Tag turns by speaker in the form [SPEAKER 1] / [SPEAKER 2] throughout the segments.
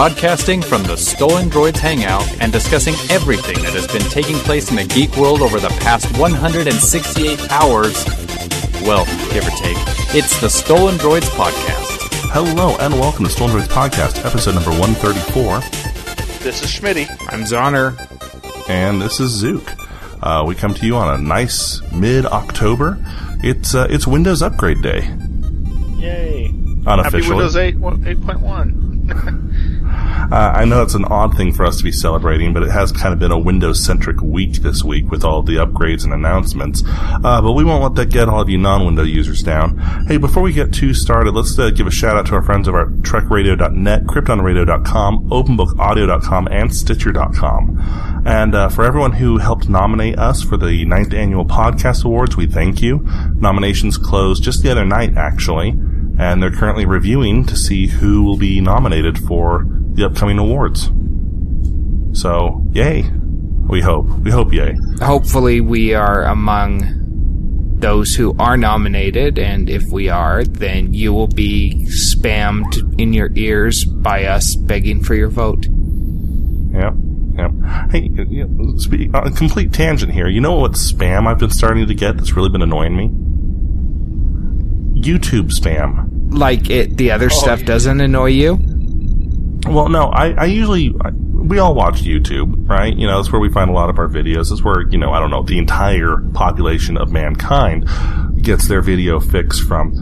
[SPEAKER 1] broadcasting from the Stolen Droids Hangout and discussing everything that has been taking place in the geek world over the past 168 hours. Well, give or take. It's the Stolen Droids Podcast.
[SPEAKER 2] Hello and welcome to Stolen Droids Podcast, episode number 134.
[SPEAKER 3] This is Schmitty.
[SPEAKER 1] I'm Zoner.
[SPEAKER 2] And this is Zook. Uh, we come to you on a nice mid-October. It's uh, it's Windows Upgrade Day.
[SPEAKER 3] Yay.
[SPEAKER 2] Unofficially.
[SPEAKER 3] Happy Windows 8, 8.1.
[SPEAKER 2] Uh, I know it's an odd thing for us to be celebrating, but it has kind of been a Windows-centric week this week with all the upgrades and announcements. Uh, but we won't let that get all of you non-Window users down. Hey, before we get too started, let's uh, give a shout out to our friends over at TrekRadio.net, KryptonRadio.com, OpenBookAudio.com, and Stitcher.com. And uh, for everyone who helped nominate us for the ninth annual podcast awards, we thank you. Nominations closed just the other night, actually and they're currently reviewing to see who will be nominated for the upcoming awards. So, yay. We hope. We hope yay.
[SPEAKER 4] Hopefully, we are among those who are nominated, and if we are, then you will be spammed in your ears by us begging for your vote.
[SPEAKER 2] Yep. Yep. Hey, you know, uh, complete tangent here. You know what spam I've been starting to get that's really been annoying me? YouTube spam.
[SPEAKER 4] Like it, the other oh, stuff doesn't annoy you.
[SPEAKER 2] Well, no, I, I usually, I, we all watch YouTube, right? You know, that's where we find a lot of our videos. That's where, you know, I don't know, the entire population of mankind gets their video fix from.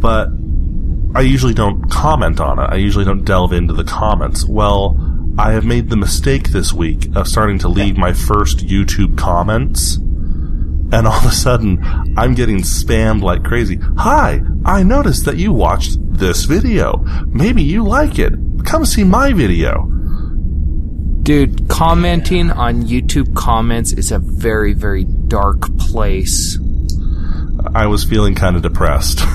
[SPEAKER 2] But I usually don't comment on it. I usually don't delve into the comments. Well, I have made the mistake this week of starting to leave my first YouTube comments. And all of a sudden, I'm getting spammed like crazy. Hi, I noticed that you watched this video. Maybe you like it. Come see my video.
[SPEAKER 4] Dude, commenting on YouTube comments is a very, very dark place.
[SPEAKER 2] I was feeling kind of depressed.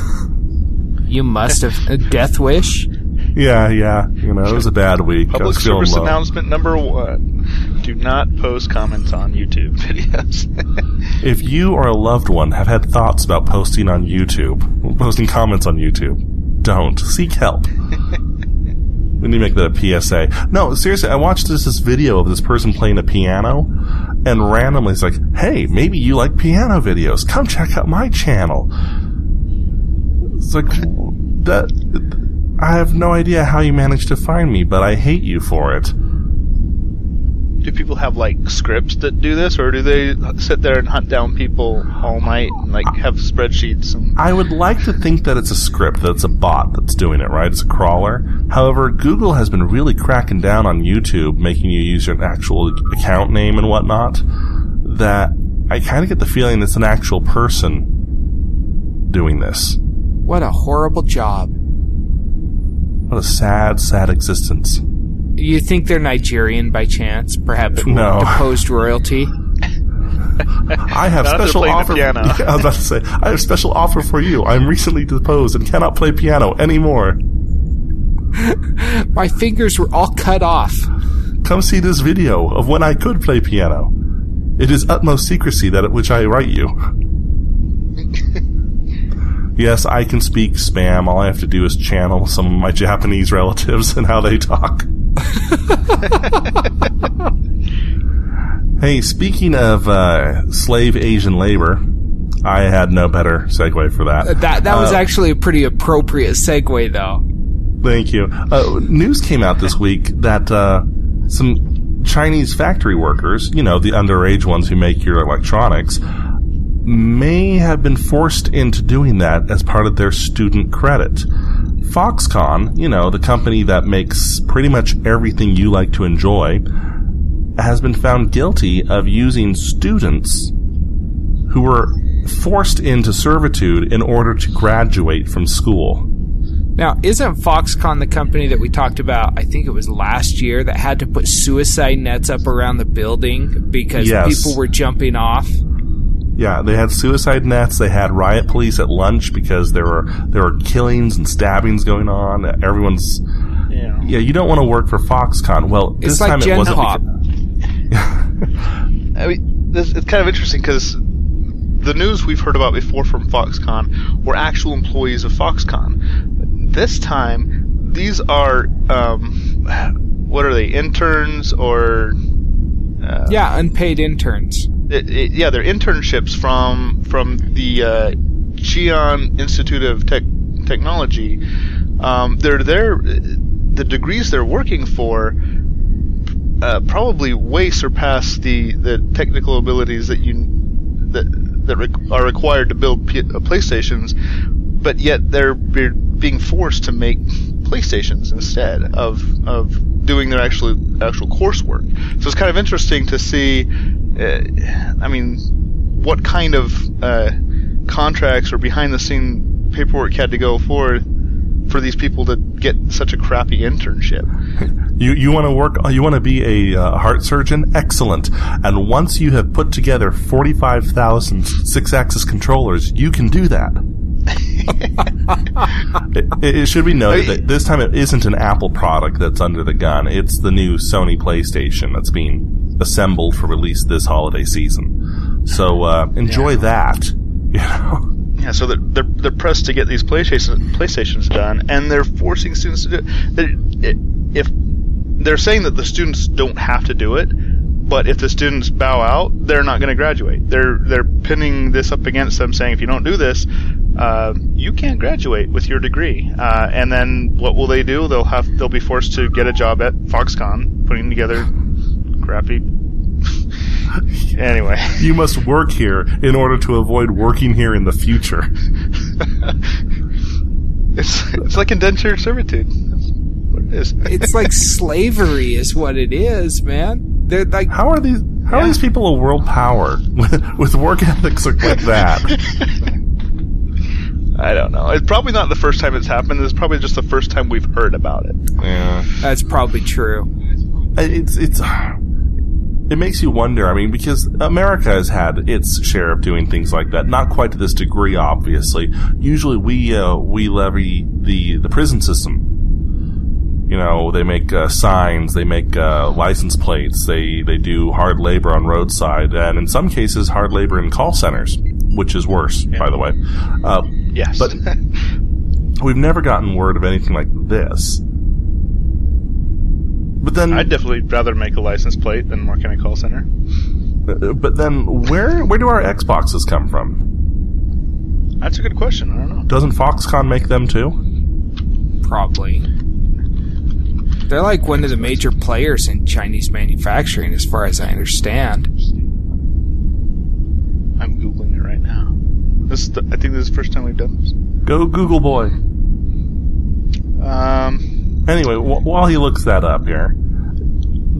[SPEAKER 4] You must have a death wish.
[SPEAKER 2] yeah, yeah. You know, it was a bad week. I
[SPEAKER 3] Public
[SPEAKER 2] was
[SPEAKER 3] service
[SPEAKER 2] low.
[SPEAKER 3] announcement number one. Do not post comments on YouTube videos.
[SPEAKER 2] If you or a loved one have had thoughts about posting on YouTube, posting comments on YouTube, don't. Seek help. we need to make that a PSA. No, seriously, I watched this, this video of this person playing a piano, and randomly it's like, hey, maybe you like piano videos. Come check out my channel. It's like, that. I have no idea how you managed to find me, but I hate you for it.
[SPEAKER 3] Do people have like scripts that do this, or do they sit there and hunt down people all night and like have spreadsheets and
[SPEAKER 2] I would like to think that it's a script, that it's a bot that's doing it, right? It's a crawler. However, Google has been really cracking down on YouTube, making you use your actual account name and whatnot, that I kind of get the feeling it's an actual person doing this.
[SPEAKER 4] What a horrible job.
[SPEAKER 2] What a sad, sad existence.
[SPEAKER 4] You think they're Nigerian by chance? Perhaps
[SPEAKER 2] No.
[SPEAKER 4] deposed royalty?
[SPEAKER 2] I have
[SPEAKER 3] Not
[SPEAKER 2] special
[SPEAKER 3] playing the
[SPEAKER 2] offer.
[SPEAKER 3] piano.
[SPEAKER 2] Yeah, I was about to say, I have special offer for you. I'm recently deposed and cannot play piano anymore.
[SPEAKER 4] My fingers were all cut off.
[SPEAKER 2] Come see this video of when I could play piano. It is utmost secrecy that at which I write you. yes, I can speak spam. All I have to do is channel some of my Japanese relatives and how they talk. hey, speaking of uh, slave Asian labor, I had no better segue for that.
[SPEAKER 4] That that was
[SPEAKER 2] Uh,
[SPEAKER 4] actually a pretty appropriate segue, though.
[SPEAKER 2] Thank you. Uh, news came out this week that uh, some Chinese factory workers, you know, the underage ones who make your electronics, may have been forced into doing that as part of their student credit. Foxconn, you know, the company that makes pretty much everything you like to enjoy, has been found guilty of using students who were forced into servitude in order to graduate from school.
[SPEAKER 4] Now, isn't Foxconn the company that we talked about? I think it was last year that had to put suicide nets up around the building because
[SPEAKER 2] Yes.
[SPEAKER 4] people were jumping off.
[SPEAKER 2] Yeah, they had suicide nets. They had riot police at lunch because there were there were killings and stabbings going on. Everyone's
[SPEAKER 3] yeah.
[SPEAKER 2] yeah. You don't want to work for Foxconn. Well, this
[SPEAKER 4] like
[SPEAKER 2] time it wasn't.
[SPEAKER 4] Pop.
[SPEAKER 3] I mean, this, it's kind of interesting because the news we've heard about before from Foxconn were actual employees of Foxconn. This time, these are um, what are they interns or uh,
[SPEAKER 4] Yeah, unpaid interns.
[SPEAKER 3] It, it, yeah, they're internships from from the uh, Xi'an Institute of Tech Technology. Um, they're there. The degrees they're working for uh, probably way surpass the, the technical abilities that you that that re- are required to build P- uh, PlayStations, but yet they're be- being forced to make PlayStations instead of of doing their actual actual coursework. So it's kind of interesting to see. Uh, I mean, what kind of uh, contracts or behind the scene paperwork had to go for for these people to get such a crappy internship.
[SPEAKER 2] You you want to work? You want to be a uh, heart surgeon? Excellent. And once you have put together forty five thousand six axis controllers, you can do that. it, it should be noted that this time it isn't an Apple product that's under the gun. It's the new Sony PlayStation that's being assembled for release this holiday season. So uh, enjoy that. You know.
[SPEAKER 3] Yeah, so they're, they're they're pressed to get these PlayStation PlayStations done, and they're forcing students to do it. It- If they're saying that the students don't have to do it, but if the students bow out, they're not going to graduate. They're they're pinning this up against them, saying if you don't do this, uh, you can't graduate with your degree. Uh, and then what will they do? They'll have they'll be forced to get a job at Foxconn, putting together crappy. anyway.
[SPEAKER 2] You must work here in order to avoid working here in the future.
[SPEAKER 3] It's it's like indentured servitude. That's what it is.
[SPEAKER 4] It's like slavery, is what it is, man. They're like,
[SPEAKER 2] How are these? How are these people a world power with, with work ethics like that?
[SPEAKER 3] I don't know. It's probably not the first time it's happened. It's probably just the first time we've heard about it.
[SPEAKER 2] Yeah,
[SPEAKER 4] that's probably true.
[SPEAKER 2] it's it's. It makes you wonder. I mean, because America has had its share of doing things like that, not quite to this degree, obviously. Usually, we uh, we levy the the prison system. You know, they make uh, signs, they make uh, license plates, they they do hard labor on roadside, and in some cases, hard labor in call centers, which is worse, by the way. Uh,
[SPEAKER 3] Yes.
[SPEAKER 2] But- we've never gotten word of anything like this. But then,
[SPEAKER 3] I'd definitely rather make a license plate than work in a call center.
[SPEAKER 2] but then, where where do our Xboxes come from?
[SPEAKER 3] That's a good question. I don't know.
[SPEAKER 2] Doesn't Foxconn make them too?
[SPEAKER 4] Probably. They're like one of the major players in Chinese manufacturing, as far as I understand.
[SPEAKER 3] I'm googling it right now. This is the, I think this is the first time we've done this.
[SPEAKER 2] Go Google boy.
[SPEAKER 3] Um,
[SPEAKER 2] Anyway, wh- while he looks that up here,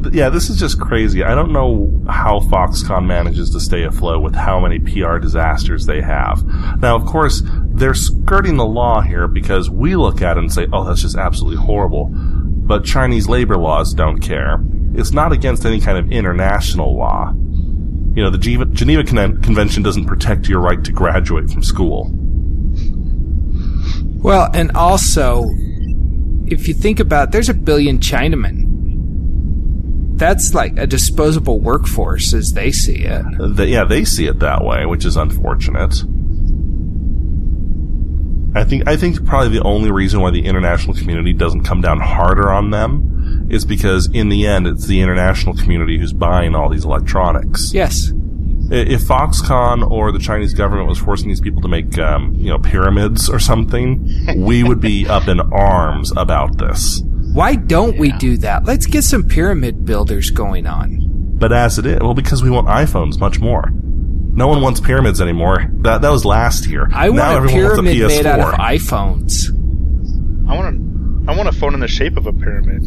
[SPEAKER 2] th- yeah, this is just crazy. I don't know how Foxconn manages to stay afloat with how many PR disasters they have. Now, of course, they're skirting the law here because we look at it and say, "Oh, that's just absolutely horrible." But Chinese labor laws don't care. It's not against any kind of international law. You know, the Geneva, Geneva Con- Convention doesn't protect your right to graduate from school.
[SPEAKER 4] Well, and also, if you think about, there's a billion Chinamen. That's like a disposable workforce as they see it.
[SPEAKER 2] Yeah, they see it that way, which is unfortunate. I think I think probably the only reason why the international community doesn't come down harder on them is because in the end it's the international community who's buying all these electronics.
[SPEAKER 4] Yes.
[SPEAKER 2] I- If Foxconn or the Chinese government was forcing these people to make um, you know pyramids or something, we would be up in arms about this.
[SPEAKER 4] Why don't we do that? Let's get some pyramid builders going on.
[SPEAKER 2] But as it is, well, because we want iPhones much more. No one wants pyramids anymore. That that was last year.
[SPEAKER 4] I
[SPEAKER 2] now
[SPEAKER 4] want a pyramid
[SPEAKER 2] PS4.
[SPEAKER 4] made out of iPhones.
[SPEAKER 3] I want a, I want a phone in the shape of a pyramid.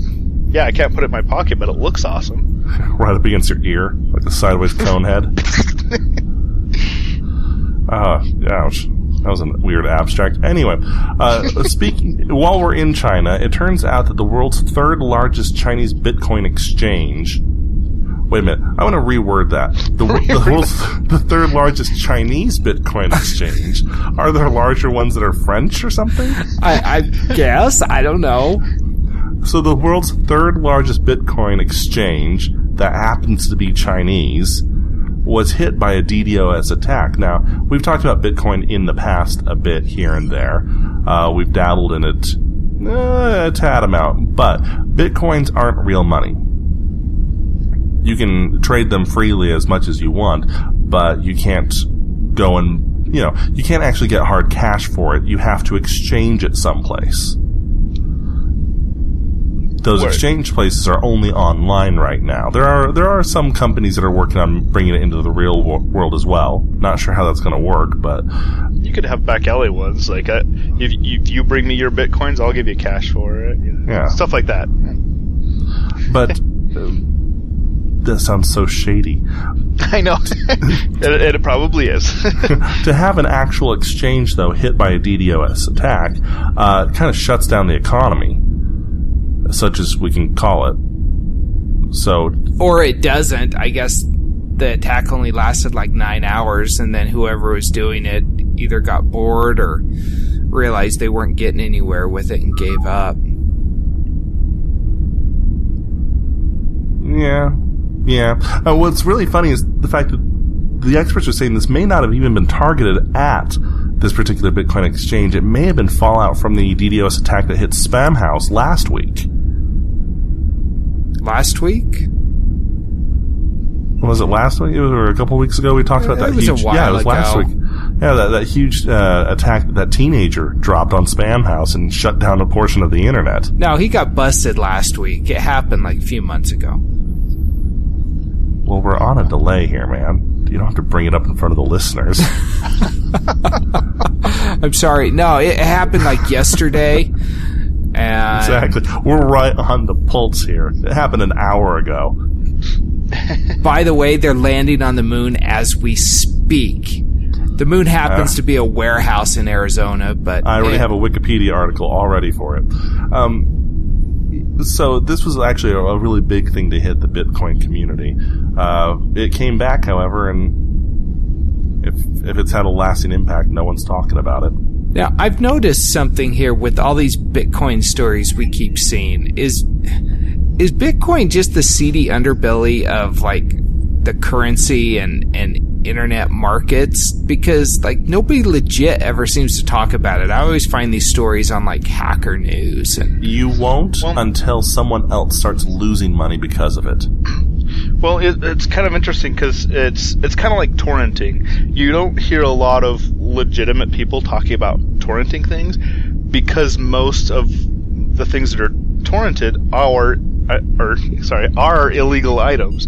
[SPEAKER 3] Yeah, I can't put it in my pocket, but it looks awesome.
[SPEAKER 2] right up against your ear, like a sideways cone head. Ah, ouch. That was a weird abstract. Anyway, uh, speaking while we're in China, it turns out that the world's third largest Chinese Bitcoin exchange. Wait a minute. I want to reword that. The, the world's the third largest Chinese Bitcoin exchange. Are there larger ones that are French or something?
[SPEAKER 4] I, I guess. I don't know.
[SPEAKER 2] So the world's third largest Bitcoin exchange that happens to be Chinese was hit by a DDoS attack. Now, we've talked about Bitcoin in the past a bit here and there. Uh, we've dabbled in it Uh, a tad amount, but bitcoins aren't real money. You can trade them freely as much as you want, but you can't go and, you know, you can't actually get hard cash for it. You have to exchange it someplace. Those
[SPEAKER 3] Word.
[SPEAKER 2] exchange places are only online right now. There are there are some companies that are working on bringing it into the real wo- world as well. Not sure how that's going to work, but
[SPEAKER 3] You could have back alley ones. Like, uh, if you, you bring me your bitcoins, I'll give you cash for it. you know,
[SPEAKER 2] Yeah.
[SPEAKER 3] Stuff like that.
[SPEAKER 2] but uh, that sounds so shady.
[SPEAKER 3] I know. it, it probably is.
[SPEAKER 2] to have an actual exchange, though, hit by a DDoS attack, uh, kind of shuts down the economy, such as we can call it. So,
[SPEAKER 4] Or it doesn't. I guess the attack only lasted like nine hours, and then whoever was doing it either got bored or realized they weren't getting anywhere with it and gave up.
[SPEAKER 2] yeah, yeah. Uh, what's really funny is the fact that the experts are saying this may not have even been targeted at this particular Bitcoin exchange. It may have been fallout from the DDoS attack that hit Spamhaus last week.
[SPEAKER 4] Last week?
[SPEAKER 2] Was it last week? It was or a couple weeks ago. We talked about that
[SPEAKER 4] it a
[SPEAKER 2] huge. yeah, it was last week. Yeah, that, that huge uh, attack that that teenager dropped on Spamhaus and shut down a portion of the internet.
[SPEAKER 4] No, he got busted last week. It happened like a few months ago.
[SPEAKER 2] Well, we're on a delay here, man. You don't have to bring it up in front of the listeners.
[SPEAKER 4] I'm sorry. No, it happened like yesterday. And
[SPEAKER 2] exactly. We're right on the pulse here. It happened an hour ago.
[SPEAKER 4] by the way, they're landing on the moon as we speak. The moon happens
[SPEAKER 2] Uh.
[SPEAKER 4] to be a warehouse in Arizona, but
[SPEAKER 2] I already have a Wikipedia article already for it. Um, so this was actually a, a really big thing to hit the Bitcoin community. Uh, it came back, however, and if if it's had a lasting impact, no one's talking about it.
[SPEAKER 4] Now, I've noticed something here with all these Bitcoin stories we keep seeing. Is is Bitcoin just the seedy underbelly of like the currency and and internet markets? Because like nobody legit ever seems to talk about it. I always find these stories on like Hacker News and
[SPEAKER 2] You won't until someone else starts losing money because of it.
[SPEAKER 3] Well, it, it's kind of interesting because it's it's kind of like torrenting. You don't hear a lot of legitimate people talking about torrenting things because most of the things that are torrented are, uh, or sorry, are illegal items.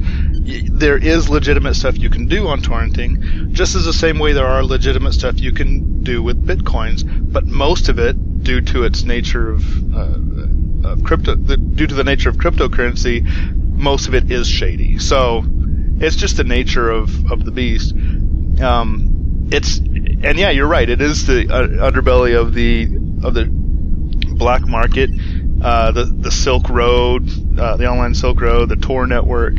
[SPEAKER 3] There is legitimate stuff you can do on torrenting, just as the same way there are legitimate stuff you can do with bitcoins. But most of it, due to its nature of uh, of crypto, the, due to the nature of cryptocurrency, most of it is shady. So it's just the nature of, of the beast. Um, it's and yeah, you're right. It is the uh, underbelly of the of the black market, uh, the the Silk Road, uh, the online Silk Road, the Tor network.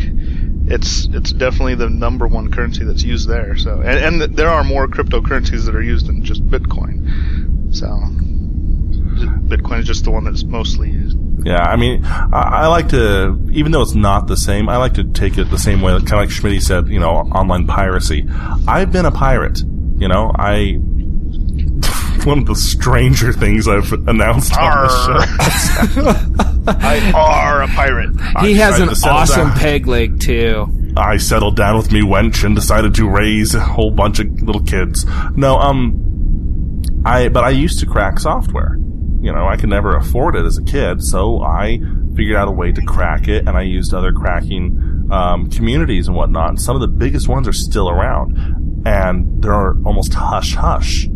[SPEAKER 3] It's it's definitely the number one currency that's used there. So and, and there are more cryptocurrencies that are used than just Bitcoin. So Bitcoin is just the one that's mostly used.
[SPEAKER 2] Yeah, I mean, I, I like to, even though it's not the same, I like to take it the same way, kind of like Schmidt said, you know, online piracy. I've been a pirate, you know, I, one of the stranger things I've announced on the show.
[SPEAKER 3] I are a pirate.
[SPEAKER 4] he has an awesome
[SPEAKER 2] down.
[SPEAKER 4] peg leg too.
[SPEAKER 2] I settled down with me wench and decided to raise a whole bunch of little kids. No, um, I, but I used to crack software. You know, I could never afford it as a kid, so I figured out a way to crack it and I used other cracking, um, communities and whatnot. And some of the biggest ones are still around and they're almost hush hush.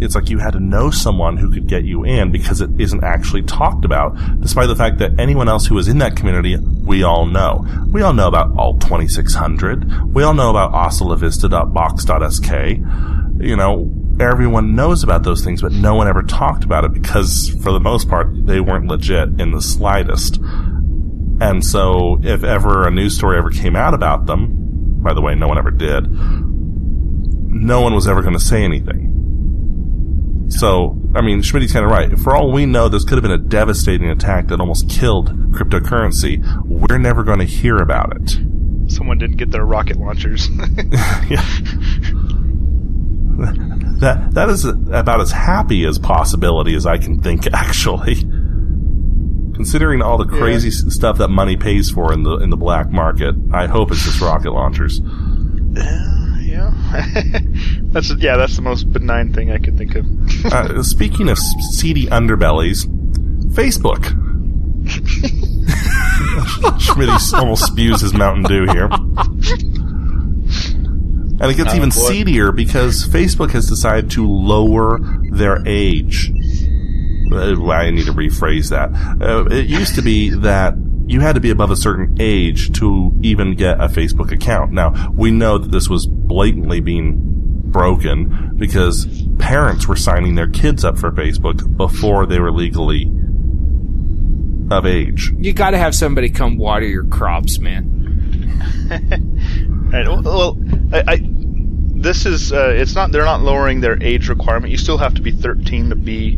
[SPEAKER 2] It's like you had to know someone who could get you in because it isn't actually talked about, despite the fact that anyone else who is in that community, we all know. We all know about Alt 2600. We all know about astalavista.box.sk. You know, everyone knows about those things, but no one ever talked about it because, for the most part, they weren't legit in the slightest. And so, if ever a news story ever came out about them, by the way, no one ever did, no one was ever going to say anything. So, I mean, Schmidt's kind of right. For all we know, this could have been a devastating attack that almost killed cryptocurrency. We're never going to hear about it.
[SPEAKER 3] Someone didn't get their rocket launchers.
[SPEAKER 2] Yeah. that that is about as happy as possibility as I can think. Actually, considering all the crazy s stuff that money pays for in the in the black market, I hope it's just rocket launchers.
[SPEAKER 3] Yeah, that's yeah, that's the most benign thing I could think of.
[SPEAKER 2] Uh, speaking of seedy underbellies, Facebook. Schmitty almost spews his Mountain Dew here. And it gets
[SPEAKER 3] Oh,
[SPEAKER 2] even
[SPEAKER 3] boy.
[SPEAKER 2] seedier because Facebook has decided to lower their age. Uh, I need to rephrase that. Uh, it used to be that you had to be above a certain age to even get a Facebook account. Now, we know that this was blatantly being broken because parents were signing their kids up for Facebook before they were legally of age.
[SPEAKER 4] You got to have somebody come water your crops, man.
[SPEAKER 3] Right. Well, I, I this is uh, it's not they're not lowering their age requirement. You still have to be 13 to be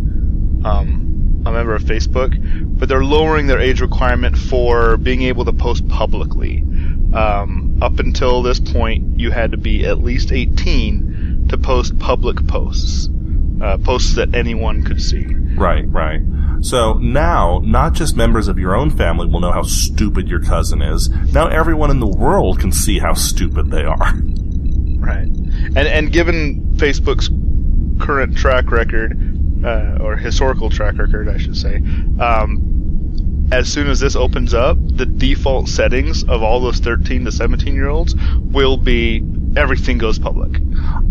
[SPEAKER 3] um, a member of Facebook, but they're lowering their age requirement for being able to post publicly. Um, up until this point, you had to be at least 18 to post public posts, uh, posts that anyone could see.
[SPEAKER 2] Right, right. So now, not just members of your own family will know how stupid your cousin is. Now everyone in the world can see how stupid they are.
[SPEAKER 3] Right. And and given Facebook's current track record, uh, or historical track record, I should say, um, as soon as this opens up, the default settings of all those 13 to 17 year olds will be everything goes public.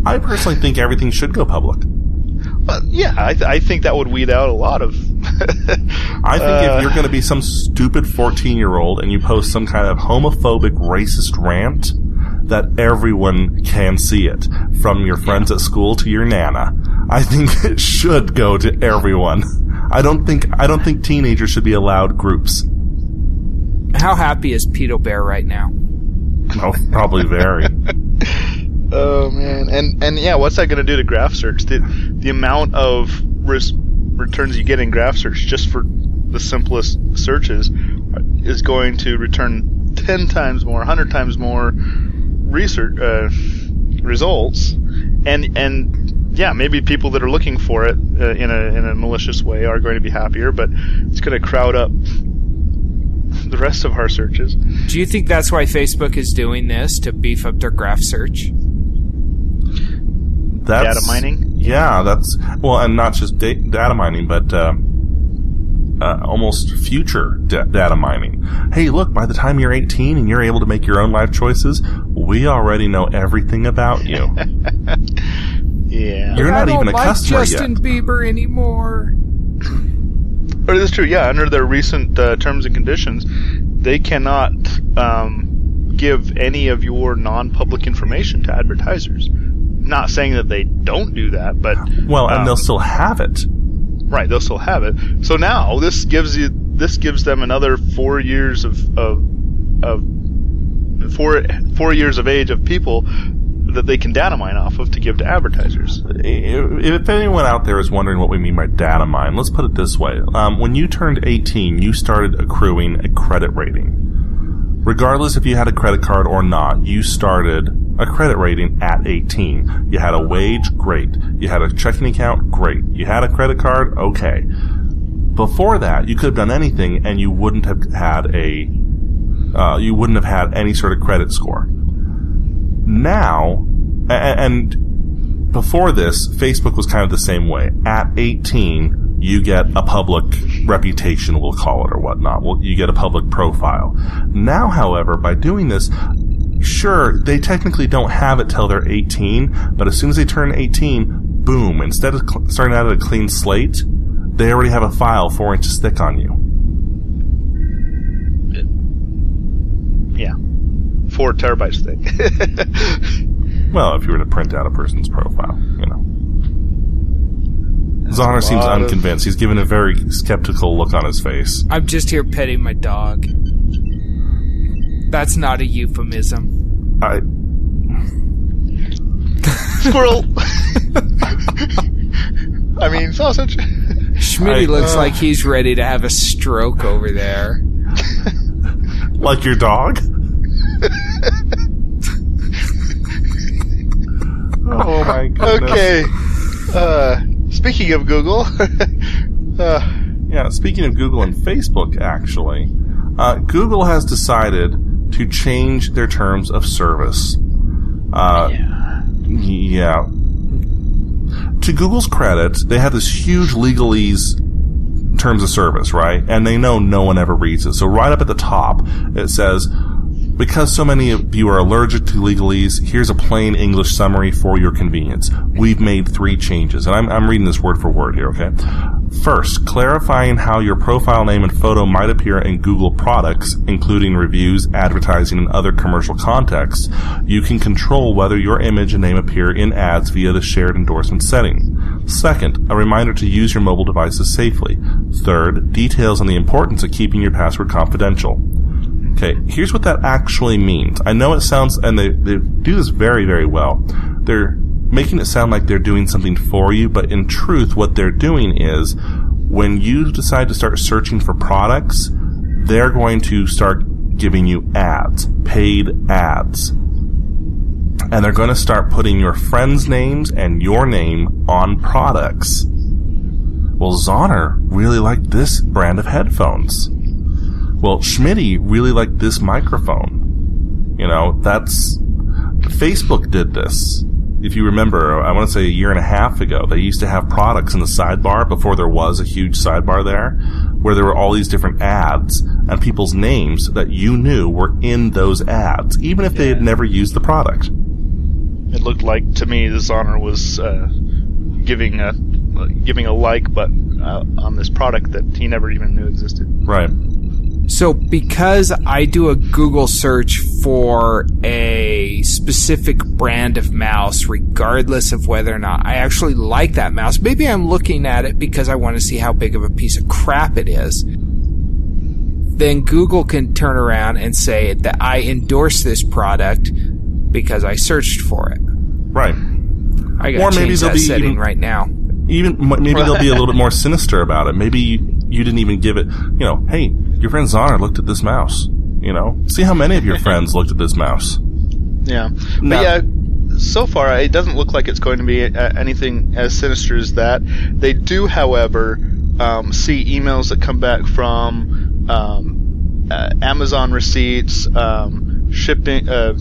[SPEAKER 2] I personally think everything should go public.
[SPEAKER 3] But yeah, I, th- I think that would weed out a lot of.
[SPEAKER 2] I think
[SPEAKER 3] Uh,
[SPEAKER 2] if you're going to be some stupid 14 year old and you post some kind of homophobic, racist rant, that everyone can see it, from your friends at school to your nana. I think it should go to everyone. I don't think I don't think teenagers should be allowed groups.
[SPEAKER 4] How happy is Pedo Bear right now?
[SPEAKER 2] Oh, probably very.
[SPEAKER 3] Oh man, and and yeah, what's that going to do to graph search? The the amount of res- returns you get in graph search just for the simplest searches is going to return ten times more, hundred times more research uh, results, and and yeah, maybe people that are looking for it uh, in a in a malicious way are going to be happier, but it's going to crowd up the rest of our searches.
[SPEAKER 4] Do you think that's why Facebook is doing this to beef up their graph search?
[SPEAKER 2] That's,
[SPEAKER 3] Data mining?
[SPEAKER 2] Yeah, that's well, and not just da- data mining, but uh, uh, almost future da- data mining. Hey, look! By the time you're 18 and you're able to make your own life choices, we already know everything about you.
[SPEAKER 3] Yeah.
[SPEAKER 2] You're
[SPEAKER 4] I
[SPEAKER 2] not
[SPEAKER 4] don't
[SPEAKER 2] even a
[SPEAKER 4] like
[SPEAKER 2] customer
[SPEAKER 4] Justin
[SPEAKER 2] yet.
[SPEAKER 4] Bieber anymore.
[SPEAKER 3] Or that's true. Yeah, under their recent uh, terms and conditions, they cannot um, give any of your non-public information to advertisers. Not saying that they don't do that, but
[SPEAKER 2] Well, and
[SPEAKER 3] um,
[SPEAKER 2] they'll still have it.
[SPEAKER 3] right, they'll still have it. So now this gives you this gives them another four years of of, of four four years of age of people that they can data mine off of to give to advertisers.
[SPEAKER 2] If anyone out there is wondering what we mean by data mine, let's put it this way. Um, when you turned 18, you started accruing a credit rating. Regardless if you had a credit card or not, you started a credit rating at 18. You had a wage, great. You had a checking account, great. You had a credit card, okay. Before that, you could have done anything and you wouldn't have had a, uh, you wouldn't have had any sort of credit score. Now, and before this, Facebook was kind of the same way. At 18, you get a public reputation, we'll call it, or whatnot. Well, you get a public profile. Now, however, by doing this, sure, they technically don't have it till they're 18, but as soon as they turn 18, boom, instead of cl- starting out at a clean slate, they already have a file four inches thick on you.
[SPEAKER 3] Four terabytes thing.
[SPEAKER 2] Well, if you were to print out a person's profile, you know. Zoner seems
[SPEAKER 3] lot of-
[SPEAKER 2] unconvinced. He's given a very skeptical look on his face.
[SPEAKER 4] I'm just here petting my dog. That's not a euphemism.
[SPEAKER 2] I,
[SPEAKER 3] Squirrel. I mean sausage.
[SPEAKER 4] Schmitty
[SPEAKER 2] I-
[SPEAKER 4] looks
[SPEAKER 2] uh.
[SPEAKER 4] like he's ready to have a stroke over there.
[SPEAKER 2] like your dog? Oh my goodness.
[SPEAKER 3] Okay. Uh, speaking of Google, uh,
[SPEAKER 2] Yeah, Yeah, speaking of Google and Facebook, actually, uh, Google has decided to change their terms of service. Uh,
[SPEAKER 3] Yeah.
[SPEAKER 2] yeah. To Google's credit, they have this huge legalese terms of service, right? And they know no one ever reads it. So right up at the top, it says, because so many of you are allergic to legalese, here's a plain English summary for your convenience. We've made three changes. And I'm, I'm reading this word for word here, okay? First, clarifying how your profile name and photo might appear in Google products, including reviews, advertising, and other commercial contexts. You can control whether your image and name appear in ads via the shared endorsement setting. Second, a reminder to use your mobile devices safely. Third, details on the importance of keeping your password confidential. Okay, here's what that actually means. I know it sounds, and they, they do this very, very well. They're making it sound like they're doing something for you, but in truth, what they're doing is when you decide to start searching for products, they're going to start giving you ads, paid ads. And they're going to start putting your friends' names and your name on products. Well, Zoner really liked this brand of headphones. Well, Schmitty really liked this microphone. You know, that's Facebook did this. If you remember, I want to say a year and a half ago, they used to have products in the sidebar before there was a huge sidebar there, where there were all these different ads and people's names that you knew were in those ads, even if they had never used the product.
[SPEAKER 3] It looked like to me this honor was uh, giving a giving a like button uh, on this product that he never even knew existed.
[SPEAKER 2] Right.
[SPEAKER 4] So, because I do a Google search for a specific brand of mouse, regardless of whether or not I actually like that mouse, maybe I'm looking at it because I want to see how big of a piece of crap it is. Then Google can turn around and say that I endorse this product because I searched for it.
[SPEAKER 2] Right.
[SPEAKER 4] I got to change
[SPEAKER 2] there'll
[SPEAKER 4] that setting
[SPEAKER 2] even-
[SPEAKER 4] right now.
[SPEAKER 2] even maybe they'll be a little bit more sinister about it. Maybe you, didn't even give it. You know, hey, your friend Zoner looked at this mouse. You know, see how many of your friends looked at this mouse.
[SPEAKER 3] Yeah, but
[SPEAKER 2] Now-
[SPEAKER 3] yeah, so far it doesn't look like it's going to be uh, anything as sinister as that. They do, however, um, see emails that come back from um, uh, Amazon receipts, um, shipping, uh,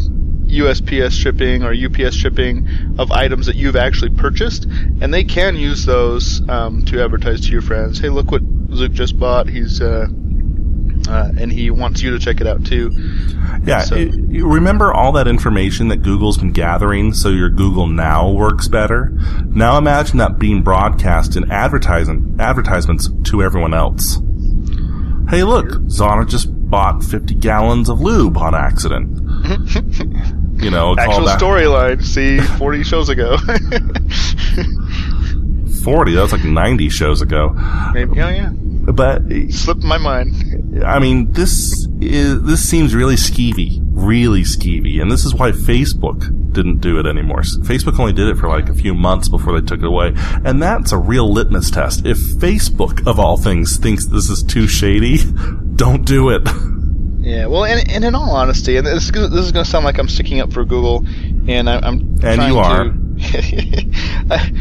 [SPEAKER 3] USPS shipping or UPS shipping of items that you've actually purchased, and they can use those um, to advertise to your friends. Hey, look what Zook just bought. He's uh, uh, and he wants you to check it out too.
[SPEAKER 2] Yeah,
[SPEAKER 3] So-
[SPEAKER 2] you- you remember all that information that Google's been gathering so your Google Now works better? Now imagine that being broadcast in advertising, advertisements to everyone else. Hey, look, Zoner just bought 50 gallons of lube on accident. you know,
[SPEAKER 3] Actual storyline. See, 40 shows ago.
[SPEAKER 2] 40. That was like 90 shows ago.
[SPEAKER 3] Maybe. Oh yeah.
[SPEAKER 2] But
[SPEAKER 3] Slipped my mind.
[SPEAKER 2] I mean, this is this seems really skeevy, really skeevy, and this is why Facebook didn't do it anymore. Facebook only did it for like a few months before they took it away, and that's a real litmus test. If Facebook, of all things, thinks this is too shady, don't do it.
[SPEAKER 3] Yeah. Well, and, and in all honesty, and this is, this is going to sound like I'm sticking up for Google, and I, I'm
[SPEAKER 2] And you are.
[SPEAKER 3] To, I-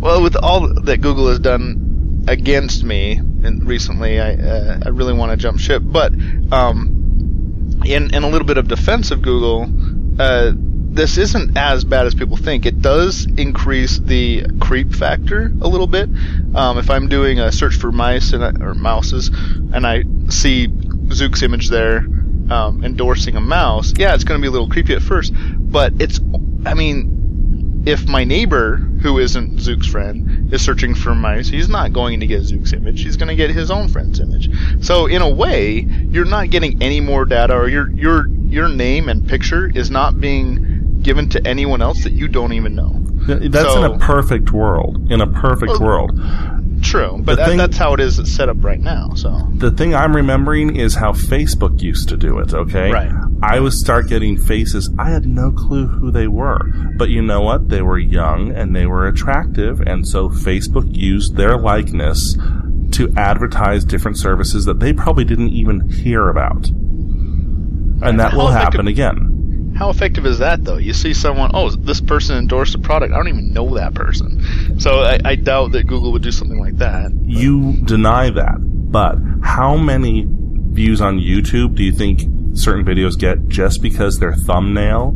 [SPEAKER 3] well, with all that Google has done against me and recently, I uh, I really want to jump ship. But um, in in a little bit of defense of Google, uh, this isn't as bad as people think. It does increase the creep factor a little bit. Um, if I'm doing a search for mice and or mouses, and I see Zook's image there um, endorsing a mouse, yeah, it's going to be a little creepy at first. But it's, I mean, if my neighbor who isn't Zook's friend is searching for mice, he's not going to get Zook's image. He's going to get his own friend's image. So in a way, you're not getting any more data, or your your your name and picture is not being given to anyone else that you don't even know.
[SPEAKER 2] That's
[SPEAKER 3] So-
[SPEAKER 2] in a perfect world. In a perfect
[SPEAKER 3] Well,
[SPEAKER 2] world.
[SPEAKER 3] True, but that,
[SPEAKER 2] thing-
[SPEAKER 3] that's how it is it's set up right now. So
[SPEAKER 2] The thing I'm remembering is how Facebook used to do it, okay?
[SPEAKER 3] Right.
[SPEAKER 2] I would start getting faces. I had no clue who they were. But you know what? They were young and they were attractive, and so Facebook used their likeness to advertise different services that they probably didn't even hear about. And that will happen again.
[SPEAKER 3] How effective is that, though? You see someone, oh, this person endorsed a product. I don't even know that person. So I, I doubt that Google would do something like that.
[SPEAKER 2] You deny that. But how many views on YouTube do you think certain videos get just because their thumbnail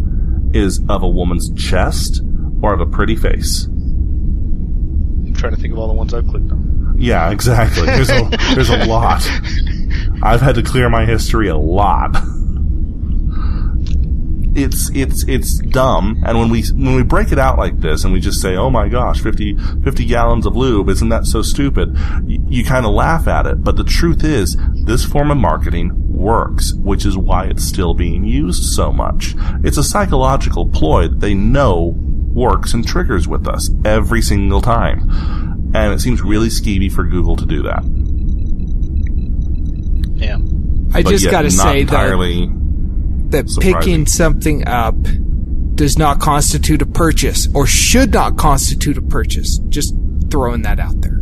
[SPEAKER 2] is of a woman's chest or of a pretty face?
[SPEAKER 3] I'm trying to think of all the ones I've clicked on.
[SPEAKER 2] Yeah, exactly. There's a there's a lot. I've had to clear my history a lot. It's it's it's dumb, and when we when we break it out like this, and we just say, "Oh my gosh, 50, 50 gallons of lube, isn't that so stupid?" Y- you kind of laugh at it, but the truth is, this form of marketing works, which is why it's still being used so much. It's a psychological ploy that they know works and triggers with us every single time, and it seems really skeevy for Google to do that.
[SPEAKER 3] Yeah.
[SPEAKER 4] I
[SPEAKER 2] But
[SPEAKER 4] just got to say
[SPEAKER 2] entirely.
[SPEAKER 4] that
[SPEAKER 2] surprising.
[SPEAKER 4] picking something up does not constitute a purchase or should not constitute a purchase. Just throwing that out there.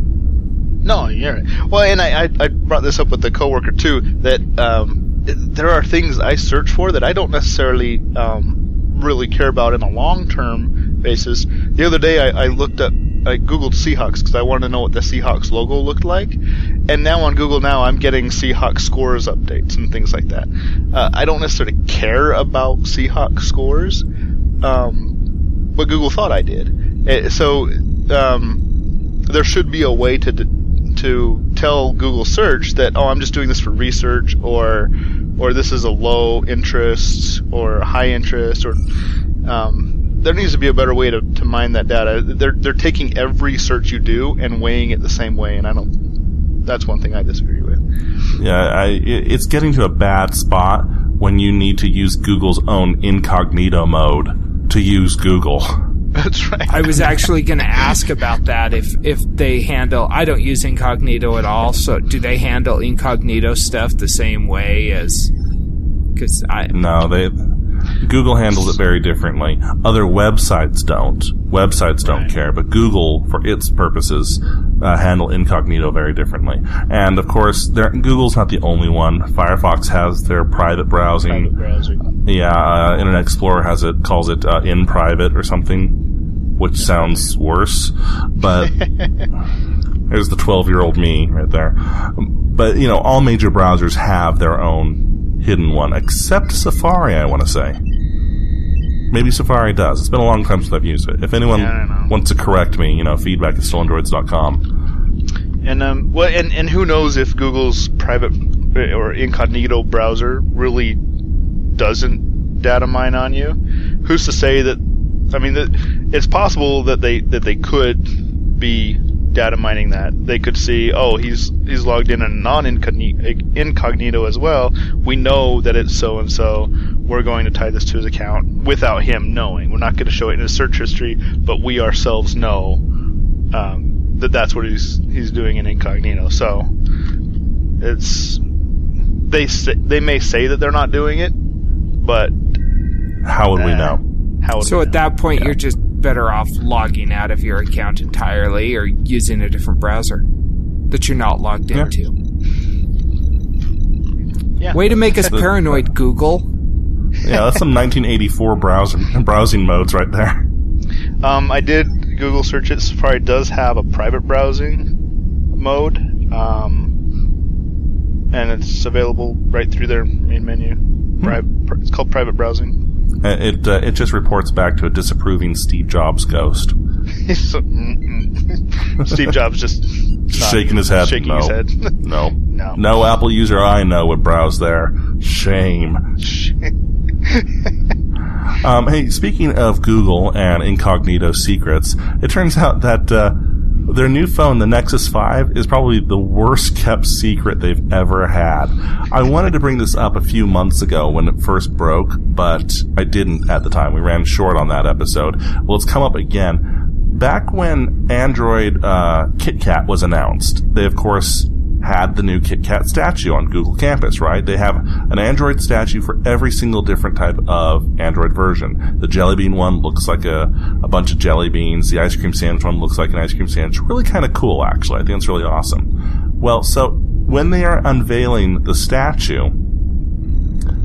[SPEAKER 3] No, you're right. Well, and I, I, I brought this up with the coworker too that um, there are things I search for that I don't necessarily um, really care about in the long term basis. The other day I, I looked up, I googled Seahawks because I wanted to know what the Seahawks logo looked like, and now on Google now I'm getting Seahawks scores updates and things like that. Uh, I don't necessarily care about Seahawks scores, um, but Google thought I did. Eh, So um, there should be a way to to tell Google search that oh I'm just doing this for research or or this is a low interest or high interest or um, there needs to be a better way to, to mine that data. They're they're taking every search you do and weighing it the same way, and I don't. That's one thing I disagree with.
[SPEAKER 2] Yeah, I, it's getting to a bad spot when you need to use Google's own incognito mode to use Google.
[SPEAKER 3] That's right.
[SPEAKER 4] I was actually going to ask about that if if they handle. I don't use incognito at all. So do they handle incognito stuff the same way as? Because I
[SPEAKER 2] No, they Google handles it very differently. Other websites don't. Websites don't care, but Google, for its purposes, uh, handle incognito very differently. And of course, there- Google's not the only one. Firefox has their private browsing.
[SPEAKER 3] Private browsing.
[SPEAKER 2] Yeah, uh, Internet Explorer has it calls it uh, in private or something, which sounds worse. But there's the 12 year old me right there. But you know, all major browsers have their own hidden one, except Safari. I want to say. Maybe Safari does. It's been a long time since I've used it. If anyone
[SPEAKER 3] Yeah, I don't know.
[SPEAKER 2] wants to correct me, you know, feedback at stolendroids.com.
[SPEAKER 3] And um, well, and and who knows if Google's private or incognito browser really doesn't data mine on you? Who's to say that? I mean, that it's possible that they that they could be data mining that. They could see, oh, he's he's logged in a non incognito as well. We know that it's so and so. We're going to tie this to his account without him knowing. We're not going to show it in his search history, but we ourselves know um, that that's what he's he's doing in incognito. So it's they say, they may say that they're not doing it, but
[SPEAKER 2] How would we
[SPEAKER 3] Uh,
[SPEAKER 2] know?
[SPEAKER 3] how would
[SPEAKER 4] so
[SPEAKER 3] we
[SPEAKER 4] at
[SPEAKER 3] know?
[SPEAKER 4] that point you're just better off logging out of your account entirely or using a different browser that you're not logged
[SPEAKER 2] Yeah.
[SPEAKER 4] into.
[SPEAKER 3] yeah.
[SPEAKER 4] Way to make us paranoid, Google.
[SPEAKER 2] Yeah, that's some 1984 browsing browsing modes right there.
[SPEAKER 3] Um, I did Google search it. Safari does have a private browsing mode, um, and it's available right through their main menu. Pri- pr- it's called private browsing.
[SPEAKER 2] It uh, it just reports back to a disapproving Steve Jobs ghost.
[SPEAKER 3] Steve Jobs just
[SPEAKER 2] shaking his head.
[SPEAKER 3] Shaking
[SPEAKER 2] no.
[SPEAKER 3] his head.
[SPEAKER 2] no.
[SPEAKER 3] No.
[SPEAKER 2] No Apple user I know would browse there. Shame. Um, hey, speaking of Google and incognito secrets, it turns out that uh, their new phone, the Nexus 5, is probably the worst kept secret they've ever had. I wanted to bring this up a few months ago when it first broke, but I didn't at the time. We ran short on that episode. Well, it's come up again. Back when Android uh, KitKat was announced, they of course had the new KitKat statue on Google Campus, right? They have an Android statue for every single different type of Android version. The Jelly Bean one looks like a, a bunch of jelly beans. The ice cream sandwich one looks like an ice cream sandwich. Really kind of cool, actually. I think it's really awesome. Well, so when they are unveiling the statue,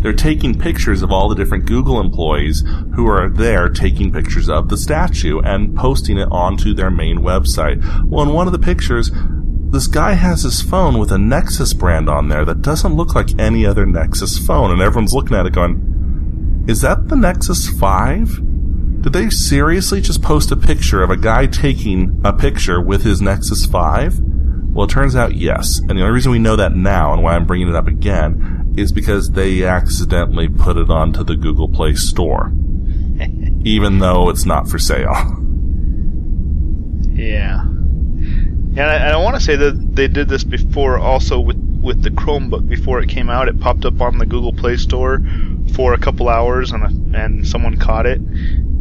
[SPEAKER 2] they're taking pictures of all the different Google employees who are there taking pictures of the statue and posting it onto their main website. Well, in one of the pictures, this guy has his phone with a Nexus brand on there that doesn't look like any other Nexus phone, and everyone's looking at it going, "Is that the Nexus 5?" Did they seriously just post a picture of a guy taking a picture with his Nexus 5? Well, it turns out yes. And the only reason we know that now and why I'm bringing it up again is because they accidentally put it onto the Google Play Store. even though it's not for sale.
[SPEAKER 3] Yeah. And I, and I want to say that they did this before also with, with the Chromebook. Before it came out, it popped up on the Google Play Store for a couple hours and, a, and someone caught it.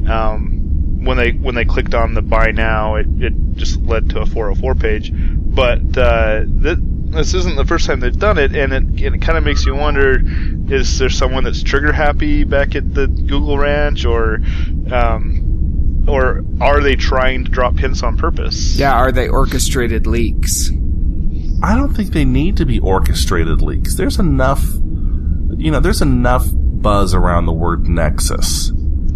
[SPEAKER 3] Um, when they when they clicked on the buy now, it, it just led to a 404 page. But uh, th- this isn't the first time they've done it, and it, it kind of makes you wonder: is there someone that's trigger happy back at the Google Ranch, or um, or are they trying to drop hints on purpose?
[SPEAKER 4] Yeah, are they orchestrated leaks?
[SPEAKER 2] I don't think they need to be orchestrated leaks. There's enough, you know, there's enough buzz around the word Nexus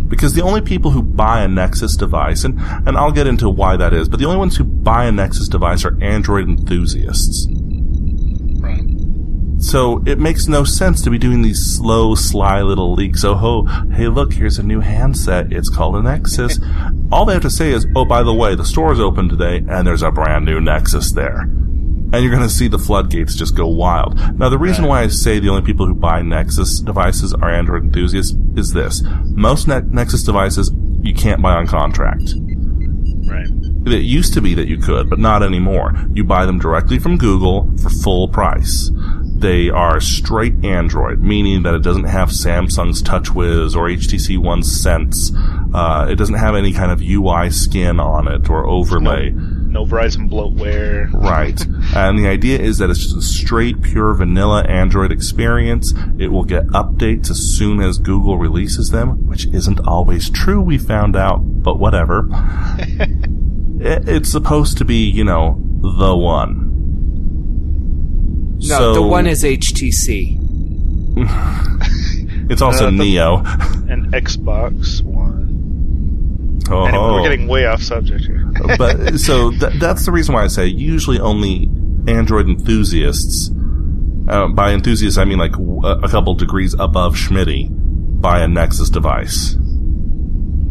[SPEAKER 2] because the only people who buy a Nexus device, and, and I'll get into why that is, but the only ones who buy a Nexus device are Android enthusiasts. So it makes no sense to be doing these slow, sly little leaks. Oh, ho, hey, look, here's a new handset. It's called a Nexus. All they have to say is, oh, by the way, the store's open today and there's a brand new Nexus there and you're going to see the floodgates just go wild. Now, the reason why I say the only people who buy Nexus devices are Android enthusiasts is this: most ne- Nexus devices you can't buy on contract.
[SPEAKER 3] Right.
[SPEAKER 2] It used to be that you could, but not anymore. You buy them directly from Google for full price. They are straight Android, meaning that it doesn't have Samsung's TouchWiz or HTC One Sense. Uh, it doesn't have any kind of UI skin on it or overlay.
[SPEAKER 3] No, no Verizon bloatware.
[SPEAKER 2] Right. and the idea is that it's just a straight, pure vanilla Android experience. It will get updates as soon as Google releases them, which isn't always true, we found out, but whatever. it, it's supposed to be, you know, the one.
[SPEAKER 4] No,
[SPEAKER 2] So-
[SPEAKER 4] the one is HTC.
[SPEAKER 2] It's also
[SPEAKER 3] Uh, the-
[SPEAKER 2] Neo.
[SPEAKER 3] And Xbox One.
[SPEAKER 2] Oh,
[SPEAKER 3] Anyway, we're getting way off subject here.
[SPEAKER 2] but so th- that's the reason why I say usually only Android enthusiasts. Uh, by enthusiasts, I mean like w- a couple degrees above Schmitty buy a Nexus device.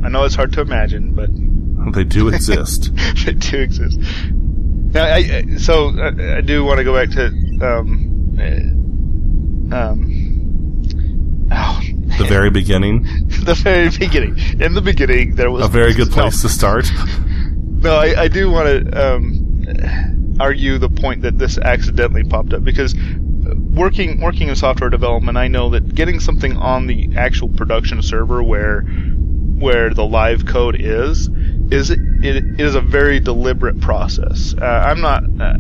[SPEAKER 3] I know it's hard to imagine, but
[SPEAKER 2] They do exist.
[SPEAKER 3] they do exist. Now, I, I, so I, I do want to go back to um, uh, um, oh,
[SPEAKER 2] the very beginning,
[SPEAKER 3] the very beginning. In the beginning, there was
[SPEAKER 2] a very good place to start.
[SPEAKER 3] No, I, I do want to um, argue the point that this accidentally popped up because working working in software development, I know that getting something on the actual production server where where the live code is is it, it is a very deliberate process. Uh, I'm not uh,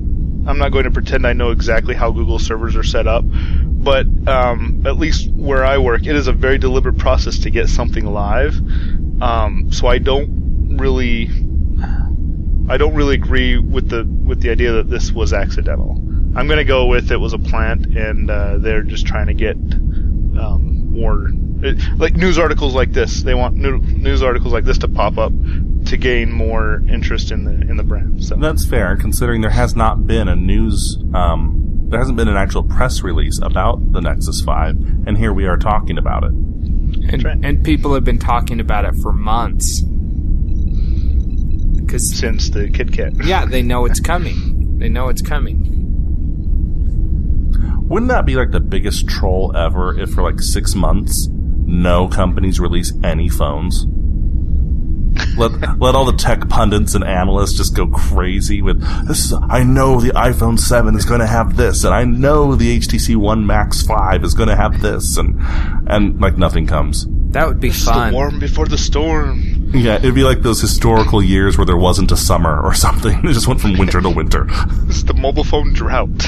[SPEAKER 3] I'm not going to pretend I know exactly how Google servers are set up, but um, at least where I work, it is a very deliberate process to get something live. Um, so I don't really I don't really agree with the with the idea that this was accidental. I'm going to go with it was a plant, and uh, they're just trying to get um, more it, like news articles like this. They want new, news articles like this to pop up to gain more interest in the in the brand. So
[SPEAKER 2] That's fair, considering there has not been a news, um, there hasn't been an actual press release about the Nexus 5, and here we are talking about it.
[SPEAKER 4] And,
[SPEAKER 3] right.
[SPEAKER 4] and people have been talking about it for months. Because,
[SPEAKER 3] since the KitKat,
[SPEAKER 4] yeah, they know it's coming. They know it's coming.
[SPEAKER 2] Wouldn't that be like the biggest troll ever if for like six months no companies release any phones? Let let all the tech pundits and analysts just go crazy with this. Is, I know the iPhone Seven is going to have this, and I know the HTC One Max Five is going to have this, and and like nothing comes.
[SPEAKER 4] That would be
[SPEAKER 3] This is the
[SPEAKER 4] fun.
[SPEAKER 3] warm before the storm.
[SPEAKER 2] Yeah, it'd be like those historical years where there wasn't a summer or something. It just went from winter to winter.
[SPEAKER 3] This is the mobile phone drought.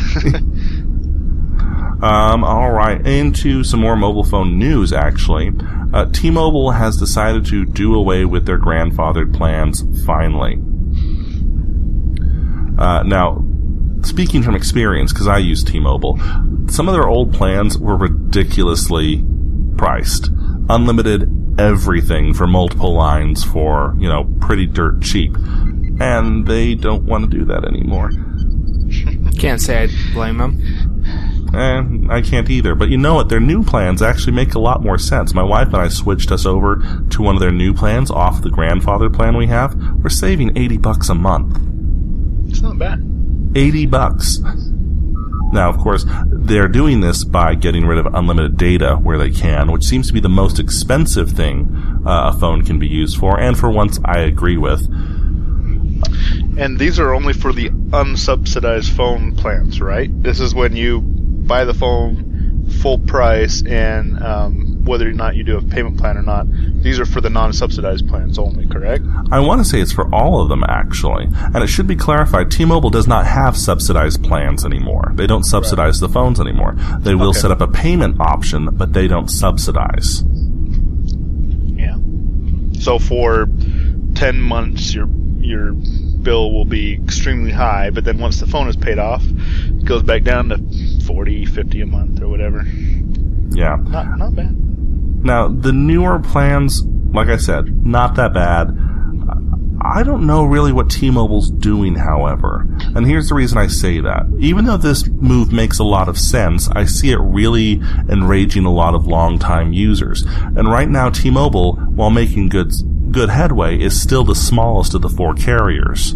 [SPEAKER 2] Um, all right, into some more mobile phone news. Actually, uh, T-Mobile has decided to do away with their grandfathered plans finally. Uh, now, speaking from experience, because I use T-Mobile, some of their old plans were ridiculously priced, unlimited everything for multiple lines for you know pretty dirt cheap, and they don't want to do that anymore.
[SPEAKER 4] Can't say I blame them.
[SPEAKER 2] Eh, I can't either. But you know what? Their new plans actually make a lot more sense. My wife and I switched us over to one of their new plans off the grandfather plan we have. We're saving 80 bucks a month.
[SPEAKER 3] It's not bad.
[SPEAKER 2] 80 bucks. Now, of course, they're doing this by getting rid of unlimited data where they can, which seems to be the most expensive thing uh, a phone can be used for, and for once I agree with.
[SPEAKER 3] And these are only for the unsubsidized phone plans, right? This is when you buy the phone full price, and um, whether or not you do a payment plan or not, these are for the non-subsidized plans only, correct?
[SPEAKER 2] I want to say it's for all of them, actually. And it should be clarified T-Mobile does not have subsidized plans anymore. They don't subsidize the phones anymore. They will
[SPEAKER 3] Okay.
[SPEAKER 2] set up a payment option, but they don't subsidize.
[SPEAKER 3] Yeah. So for ten months, your your bill will be extremely high, but then once the phone is paid off, it goes back down to 40, 50 a month or whatever.
[SPEAKER 2] Yeah.
[SPEAKER 3] Not not bad.
[SPEAKER 2] Now, the newer plans, like I said, not that bad. I don't know really what T-Mobile's doing, however. And here's the reason I say that. Even though this move makes a lot of sense, I see it really enraging a lot of longtime users. And right now, T-Mobile, while making good, good headway, is still the smallest of the four carriers.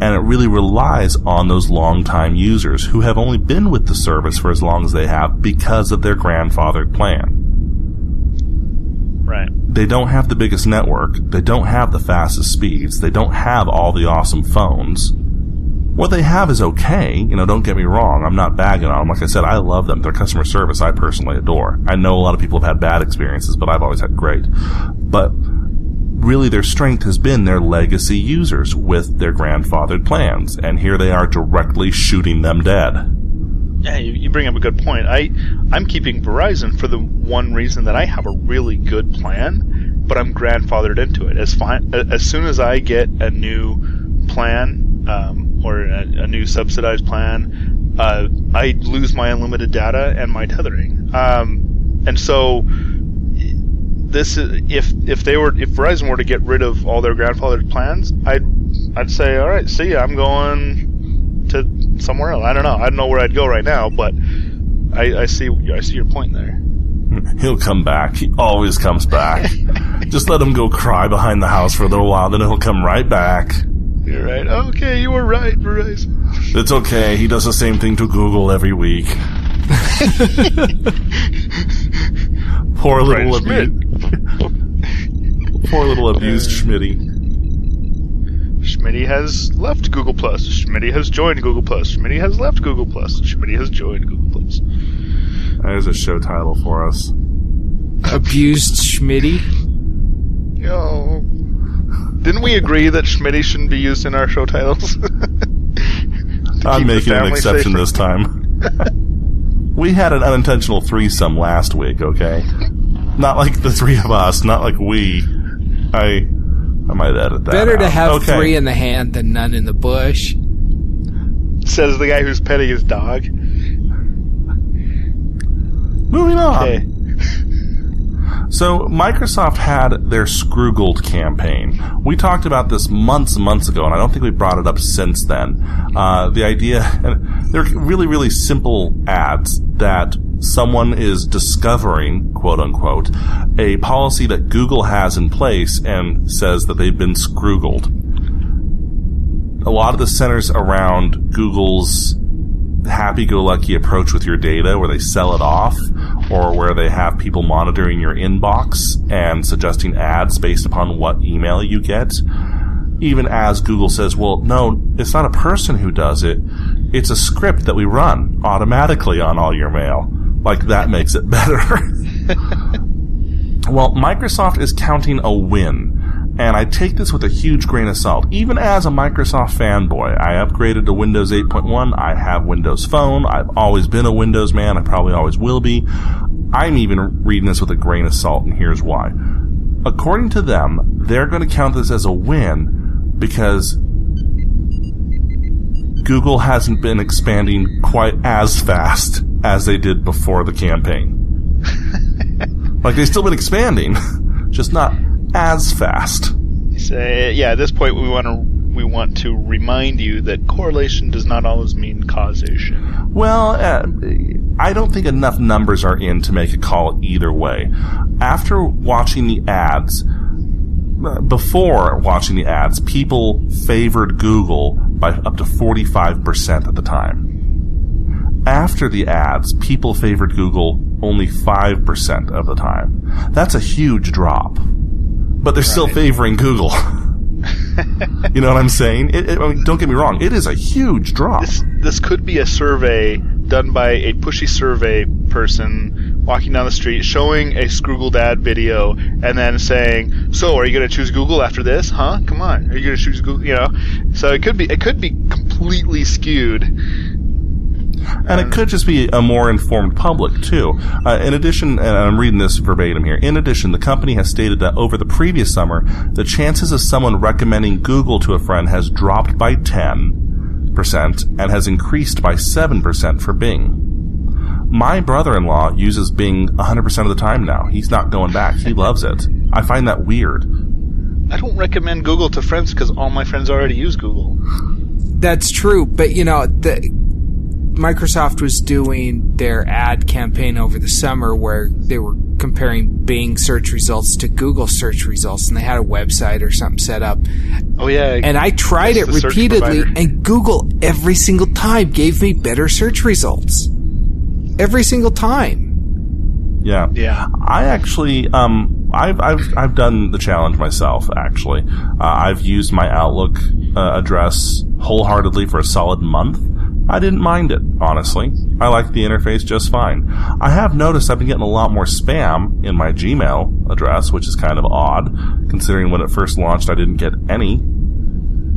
[SPEAKER 2] And it really relies on those long-time users who have only been with the service for as long as they have because of their grandfathered plan.
[SPEAKER 3] Right.
[SPEAKER 2] They don't have the biggest network. They don't have the fastest speeds. They don't have all the awesome phones. What they have is okay. You know, don't get me wrong. I'm not bagging on them. Like I said, I love them. Their customer service I personally adore. I know a lot of people have had bad experiences, but I've always had great. But really their strength has been their legacy users with their grandfathered plans. And here they are directly shooting them dead.
[SPEAKER 3] Yeah, you, bring up a good point. I I'm keeping Verizon for the one reason that I have a really good plan, but I'm grandfathered into it. As fine as soon as I get a new plan um, or a, a new subsidized plan, uh, I lose my unlimited data and my tethering. Um, and so this is if if they were if Verizon were to get rid of all their grandfathered plans, I'd I'd say all right, see, ya, I'm going to somewhere else. I don't know. I don't know where I'd go right now, but I, I see I see your point there.
[SPEAKER 2] He'll come back. He always comes back. Just let him go cry behind the house for a little while, then he'll come right back.
[SPEAKER 3] You're right. Okay, you were right, Verizon.
[SPEAKER 2] It's okay. He does the same thing to Google every week. Poor little
[SPEAKER 3] Schmidt.
[SPEAKER 2] Abused. Poor little abused uh, Schmitty.
[SPEAKER 3] Schmitty has left Google Plus. Schmitty has joined Google Plus. Schmitty has left Google Plus. Schmitty has joined Google Plus.
[SPEAKER 2] There's a show title for us.
[SPEAKER 4] Abused Schmitty.
[SPEAKER 3] Yo. Didn't we agree that Schmitty shouldn't be used in our show titles?
[SPEAKER 2] I'm making an exception
[SPEAKER 3] safer.
[SPEAKER 2] this time. we had an unintentional threesome last week, okay? Not like the three of us, not like we. I I might edit that.
[SPEAKER 4] Better to have
[SPEAKER 2] okay.
[SPEAKER 4] three in the hand than none in the bush.
[SPEAKER 3] Says the guy who's petting his dog.
[SPEAKER 2] Moving on.
[SPEAKER 3] Okay.
[SPEAKER 2] So Microsoft had their Scroogled campaign. We talked about this months and months ago, and I don't think we brought it up since then. Uh, the idea, and they're really, really simple ads that someone is discovering, quote unquote, a policy that Google has in place and says that they've been Scroogled. A lot of the centers around Google's happy-go-lucky approach with your data where they sell it off or where they have people monitoring your inbox and suggesting ads based upon what email you get even as Google says, well, no, it's not a person who does it. It's a script that we run automatically on all your mail. Like that makes it better. well, Microsoft is counting a win. And I take this with a huge grain of salt. Even as a Microsoft fanboy, I upgraded to Windows 8.1. I have Windows Phone. I've always been a Windows man. I probably always will be. I'm even reading this with a grain of salt, and here's why. According to them, they're going to count this as a win because Google hasn't been expanding quite as fast as they did before the campaign. like they've still been expanding, just not as fast.
[SPEAKER 3] Say, yeah, at this point we want to we want to remind you that correlation does not always mean causation.
[SPEAKER 2] Well, uh, I don't think enough numbers are in to make a call either way. After watching the ads, uh, before watching the ads, people favored Google by up to 45% at the time. After the ads, people favored Google only 5% of the time. That's a huge drop. But they're still favoring Google. you know what I'm saying? It, it, I mean, don't get me wrong. It is a huge drop.
[SPEAKER 3] This this could be a survey done by a pushy survey person walking down the street showing a Scroogled ad video and then saying, "So, are you going to choose Google after this? Huh? Come on, are you going to choose Google?" You know, so it could be it could be completely skewed.
[SPEAKER 2] And it could just be a more informed public, too. Uh, in addition, and I'm reading this verbatim here, in addition, the company has stated that over the previous summer, the chances of someone recommending Google to a friend has dropped by 10% and has increased by 7% for Bing. My brother-in-law uses Bing 100% of the time now. He's not going back. He loves it. I find that weird.
[SPEAKER 3] I don't recommend Google to friends because all my friends already use Google.
[SPEAKER 4] That's true, but you know, the Microsoft was doing their ad campaign over the summer where they were comparing Bing search results to Google search results, and they had a website or something set up.
[SPEAKER 3] Oh yeah,
[SPEAKER 4] And I tried it repeatedly, and Google every single time gave me better search results. Every single time.
[SPEAKER 2] Yeah.
[SPEAKER 3] Yeah.
[SPEAKER 2] I actually, um, I've, I've, I've done the challenge myself, actually. Uh, I've used my Outlook uh, address wholeheartedly for a solid month. I didn't mind it, honestly. I like the interface just fine. I have noticed I've been getting a lot more spam in my Gmail address, which is kind of odd, considering when it first launched I didn't get any.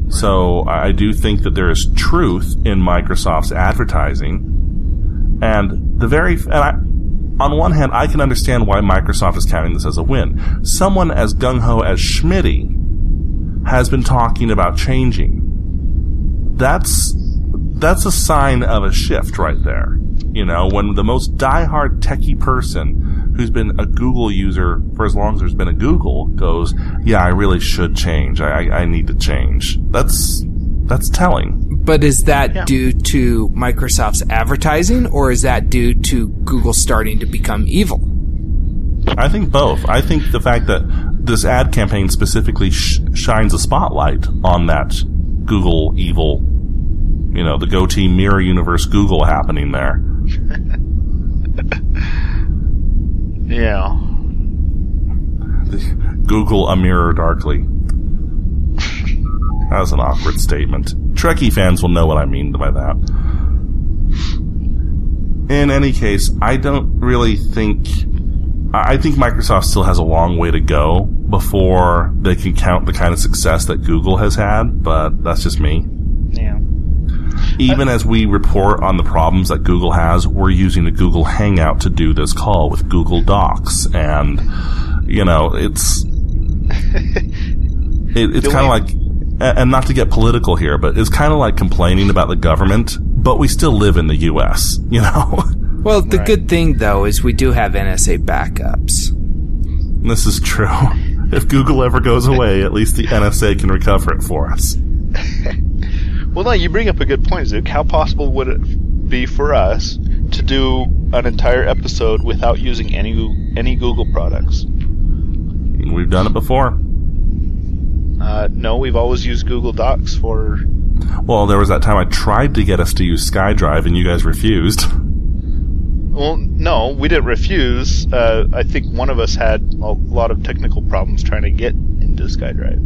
[SPEAKER 2] So I do think that there is truth in Microsoft's advertising. And the very, and I, on one hand, I can understand why Microsoft is counting this as a win. Someone as gung ho as Schmitty has been talking about changing. That's that's a sign of a shift right there. You know, when the most diehard techie person who's been a Google user for as long as there's been a Google goes, "Yeah, I really should change. I, I, I need to change." That's that's telling.
[SPEAKER 4] But is that
[SPEAKER 3] Yeah.
[SPEAKER 4] due to Microsoft's advertising, or is that due to Google starting to become evil?
[SPEAKER 2] I think both. I think the fact that this ad campaign specifically sh- shines a spotlight on that Google evil, you know, the goatee mirror universe Google happening there.
[SPEAKER 3] Yeah.
[SPEAKER 2] Google a mirror darkly. That was an awkward statement. Trekkie fans will know what I mean by that. In any case, I don't really think. I I think Microsoft still has a long way to go before they can count the kind of success that Google has had, but that's just me.
[SPEAKER 3] Yeah.
[SPEAKER 2] Even as we report on the problems that Google has, we're using the Google Hangout to do this call with Google Docs, and you know it's it, it's kind of
[SPEAKER 3] way-
[SPEAKER 2] like and not to get political here, but it's kind of like complaining about the government, but we still live in the U.S. You know,
[SPEAKER 4] Well, the
[SPEAKER 3] Right.
[SPEAKER 4] good thing though is we do have NSA backups.
[SPEAKER 2] this is true. If Google ever goes away, at least the NSA can recover it for us.
[SPEAKER 3] Well, no, you bring up a good point, Zook. How possible would it be for us to do an entire episode without using any any Google products?
[SPEAKER 2] We've done it before.
[SPEAKER 3] Uh, no, we've always used Google Docs for.
[SPEAKER 2] Well, there was that time I tried to get us to use SkyDrive, and you guys refused.
[SPEAKER 3] Well, no, we didn't refuse. Uh, I think one of us had a lot of technical problems trying to get into SkyDrive.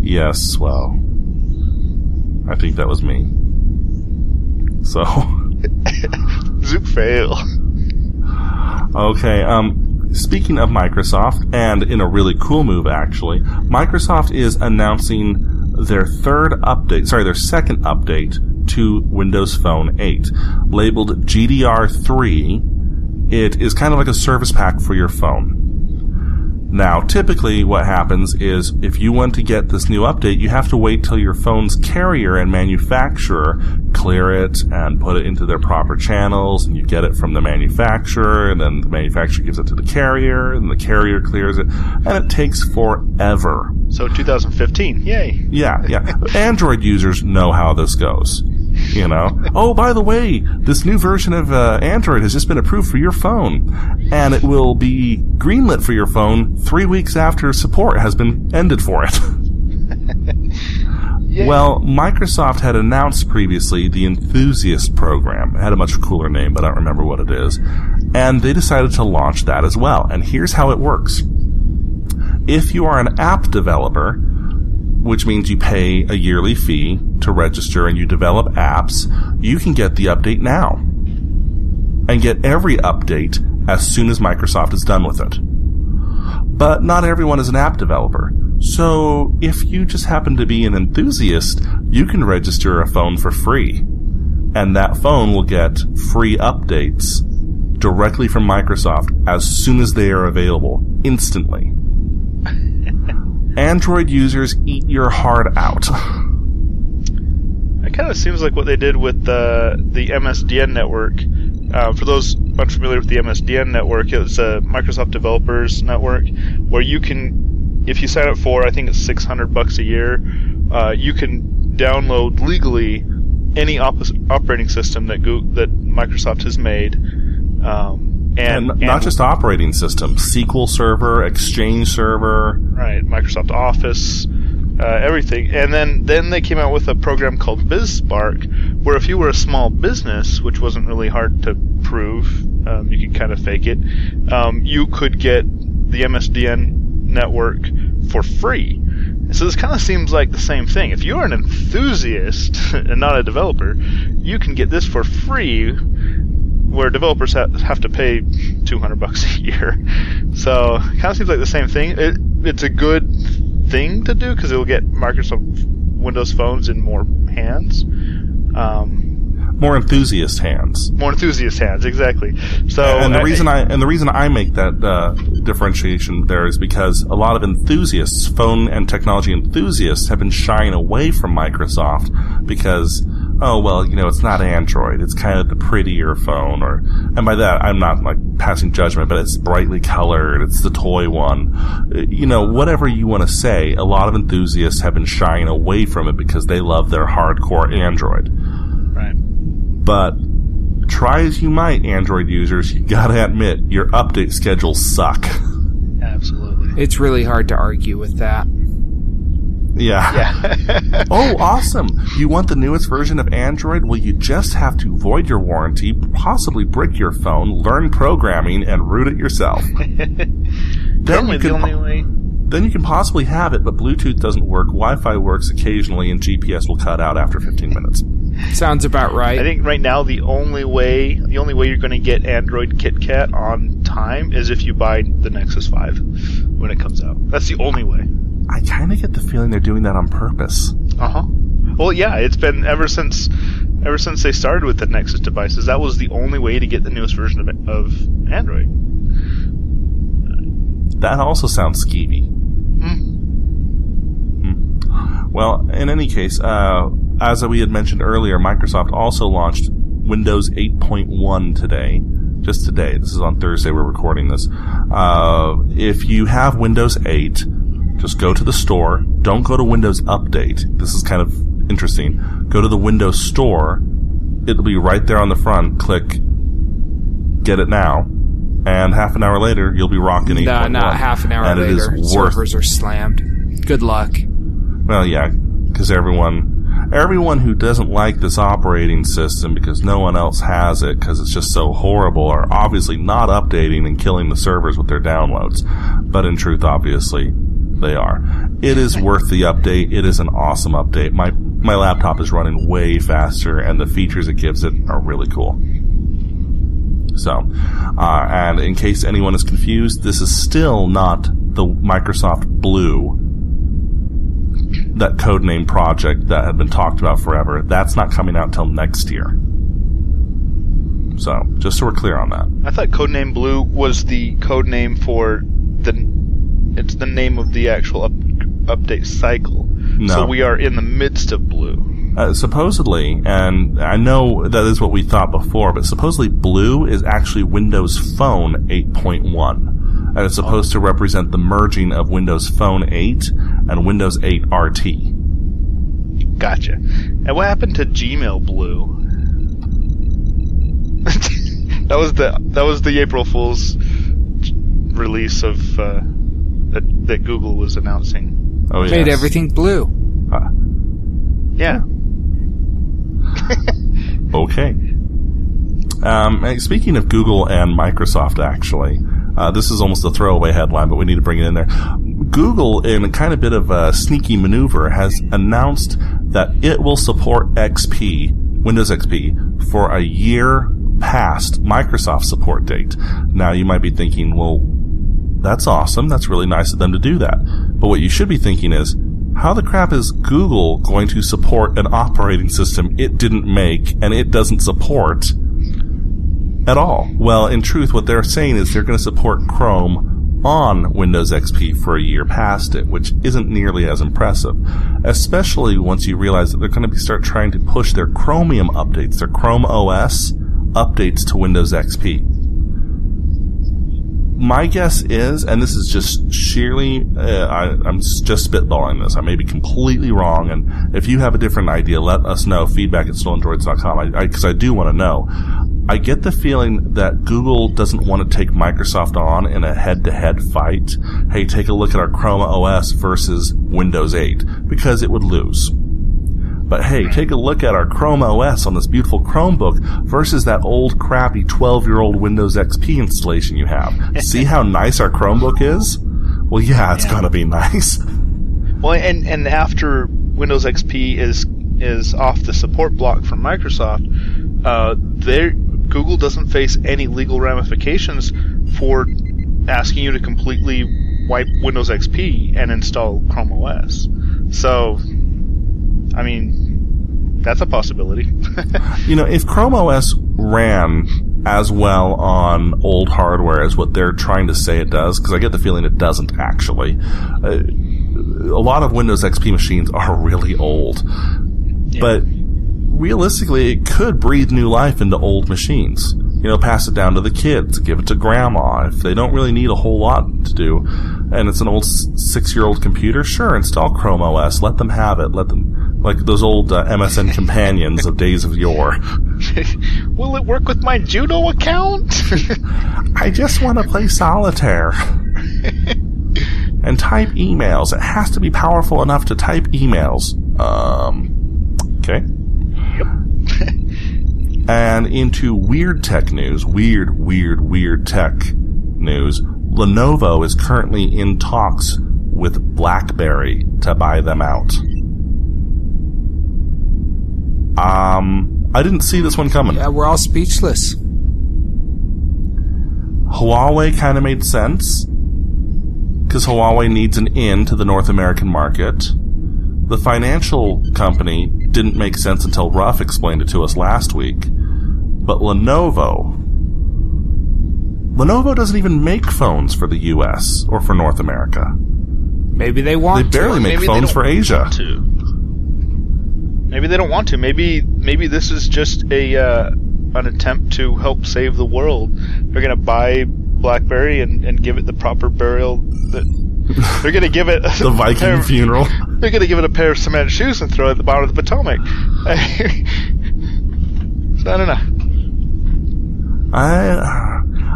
[SPEAKER 2] Yes, well, I think that was me. So,
[SPEAKER 3] Zook fail.
[SPEAKER 2] okay, um, speaking of Microsoft, and in a really cool move actually, Microsoft is announcing their third update, sorry, their second update to Windows Phone 8, labeled GDR3. It is kind of like a service pack for your phone. Now, typically what happens is if you want to get this new update, you have to wait till your phone's carrier and manufacturer clear it and put it into their proper channels and you get it from the manufacturer and then the manufacturer gives it to the carrier and the carrier clears it and it takes forever
[SPEAKER 3] So 2015, yay!
[SPEAKER 2] Yeah, yeah. Android users know how this goes. You know, oh, by the way, this new version of uh, Android has just been approved for your phone, and it will be greenlit for your phone three weeks after support has been ended for it. Well, Microsoft had announced previously the Enthusiast program. It had a much cooler name, but I don't remember what it is. And they decided to launch that as well. And here's how it works. If you are an app developer, which means you pay a yearly fee to register and you develop apps, you can get the update now. And get every update as soon as Microsoft is done with it. But not everyone is an app developer. So if you just happen to be an enthusiast, you can register a phone for free. And that phone will get free updates directly from Microsoft as soon as they are available, instantly. Android users eat your heart out.
[SPEAKER 3] It kind of seems like what they did with the the MSDN network. Uh, for those unfamiliar with the MSDN network, it's a Microsoft Developers Network where you can, if you sign up for, I think it's 600 bucks a year, uh, you can download legally any op- operating system that Go- that Microsoft has made. Um, and,
[SPEAKER 2] And not just operating system, SQL Server, Exchange Server.
[SPEAKER 3] right Microsoft Office, uh, everything. And then then they came out with a program called BizSpark, where if you were a small business, which wasn't really hard to prove, um, you could kind of fake it. Um, you could get the MSDN network for free. So this kind of seems like the same thing. If you're an enthusiast and not a developer, you can get this for free where developers ha- have to pay 200 bucks a year. So it kind of seems like the same thing. It, it's a good thing to do because it will get Microsoft Windows phones in more hands, um,
[SPEAKER 2] More enthusiast hands.
[SPEAKER 3] more enthusiast hands. Exactly. So
[SPEAKER 2] and the
[SPEAKER 3] I-
[SPEAKER 2] reason I and the reason I make that uh, differentiation there is because a lot of enthusiasts, phone and technology enthusiasts, have been shying away from Microsoft because oh well, you know, it's not Android, it's kind of the prettier phone, or and by that I'm not like passing judgment, but it's brightly colored, it's the toy one, you know, whatever you want to say. A lot of enthusiasts have been shying away from it because they love their hardcore Android
[SPEAKER 3] right.
[SPEAKER 2] but try as you might, Android users, you gotta admit, your update schedules suck.
[SPEAKER 3] Absolutely.
[SPEAKER 4] It's really hard to argue with that.
[SPEAKER 2] Yeah.
[SPEAKER 3] Yeah.
[SPEAKER 2] oh, awesome. You want the newest version of Android? Well, you just have to void your warranty, possibly brick your phone, learn programming, and root it yourself. then,
[SPEAKER 3] only,
[SPEAKER 2] you
[SPEAKER 3] the
[SPEAKER 2] can,
[SPEAKER 3] only way.
[SPEAKER 2] then you can possibly have it, but Bluetooth doesn't work, Wi-Fi works occasionally, and GPS will cut out after 15 minutes.
[SPEAKER 4] Sounds about right.
[SPEAKER 3] I think right now the only way the only way you're going to get Android KitKat on time is if you buy the Nexus 5 when it comes out. That's the only way.
[SPEAKER 2] I kind of get the feeling they're doing that on purpose.
[SPEAKER 3] Uh huh. Well, yeah, it's been ever since ever since they started with the Nexus devices. That was the only way to get the newest version of, of Android.
[SPEAKER 2] That also sounds skeevy. Hmm. Well, in any case, uh, as we had mentioned earlier, Microsoft also launched Windows 8.1 today. Just today. This is on Thursday. We're recording this. Uh, if you have Windows 8, just go to the store. Don't go to Windows Update. This is kind of interesting. Go to the Windows Store. It'll be right there on the front. Click Get it now. And half an hour later, you'll be rocking 8.1.
[SPEAKER 4] no, not half an hour
[SPEAKER 2] and
[SPEAKER 4] later.
[SPEAKER 2] it is worth
[SPEAKER 4] servers are slammed. Good luck.
[SPEAKER 2] well, yeah, because everyone, everyone who doesn't like this operating system because no one else has it because it's just so horrible are obviously not updating and killing the servers with their downloads. But in truth, obviously, they are. It is worth the update. It is an awesome update. My my laptop is running way faster, and the features it gives it are really cool. So, uh, and in case anyone is confused, this is still not the Microsoft Blue that codename project that had been talked about forever. That's not coming out until next year. So, just so we're clear on that.
[SPEAKER 3] I thought Codename Blue was the code name for the. It's the name of the actual up, update cycle.
[SPEAKER 2] No.
[SPEAKER 3] So we are in the midst of Blue.
[SPEAKER 2] Uh, supposedly, and I know that is what we thought before, but supposedly Blue is actually Windows Phone 8.1. and it's supposed to represent the merging of Windows Phone 8 and Windows 8 RT.
[SPEAKER 3] Gotcha. And what happened to Gmail Blue? that was the that was the April Fool's release of uh, that that Google was announcing.
[SPEAKER 2] Oh,
[SPEAKER 4] yeah.
[SPEAKER 2] Made
[SPEAKER 4] everything blue.
[SPEAKER 2] Uh,
[SPEAKER 3] Yeah.
[SPEAKER 2] Okay. Um, speaking of Google and Microsoft, actually, uh, this is almost a throwaway headline, but we need to bring it in there. Google, in a kind of bit of a sneaky maneuver, has announced that it will support XP, Windows XP, for a year past Microsoft support date. Now, you might be thinking, well, that's awesome. That's really nice of them to do that. But what you should be thinking is, how the crap is Google going to support an operating system it didn't make and it doesn't support at all? Well, in truth, what they're saying is they're going to support Chrome on Windows XP for a year past it, which isn't nearly as impressive. Especially once you realize that they're going to start trying to push their Chromium updates, their Chrome OS updates to Windows XP my guess is, and this is just sheerly, uh, I, I'm just spitballing this. I may be completely wrong, and if you have a different idea, let us know. Feedback at stolendroids.com, I, I, I do want to know. I get the feeling that Google doesn't want to take Microsoft on in a head-to-head fight. Hey, take a look at our Chrome OS versus Windows 8, because it would lose. But hey, take a look at our Chrome OS on this beautiful Chromebook versus that old crappy 12 year old Windows XP installation you have. See how nice our Chromebook is? Well, yeah, it's gonna be nice.
[SPEAKER 3] Well, and and after Windows XP is is off the support block from Microsoft, uh, there Google doesn't face any legal ramifications for asking you to completely wipe Windows XP and install Chrome OS. So, I mean, that's a possibility.
[SPEAKER 2] You know, if Chrome OS ran as well on old hardware as what they're trying to say it does, because I get the feeling it doesn't actually. Uh, a lot of Windows XP machines are really old. But realistically, it could breathe new life into old machines. You know, pass it down to the kids, give it to grandma. If they don't really need a whole lot to do, and it's an old six year old computer, sure, install Chrome OS. Let them have it. Let them, like those old uh, MSN companions of days of yore.
[SPEAKER 3] Will it work with my Juno account?
[SPEAKER 2] I just want to play solitaire. and type emails. It has to be powerful enough to type emails. Um, okay. and into weird tech news, weird, weird, weird tech news. Lenovo is currently in talks with BlackBerry to buy them out. Um, I didn't see this one coming.
[SPEAKER 4] Yeah, we're all speechless.
[SPEAKER 2] Huawei kind of made sense because Huawei needs an in to the North American market. The financial company didn't make sense until Ruff explained it to us last week. But Lenovo, Lenovo doesn't even make phones for the US or for North America.
[SPEAKER 4] Maybe they want They
[SPEAKER 2] barely
[SPEAKER 4] to.
[SPEAKER 2] make
[SPEAKER 3] Maybe
[SPEAKER 2] phones for Asia.
[SPEAKER 3] to. Maybe they don't want to. Maybe maybe this is just a uh, an attempt to help save the world. They're gonna buy BlackBerry and, and give it the proper burial. That they're gonna give it
[SPEAKER 2] The Viking
[SPEAKER 3] pair-
[SPEAKER 2] funeral.
[SPEAKER 3] They're gonna give it a pair of cement shoes and throw it at the bottom of the Potomac. so I don't know.
[SPEAKER 2] I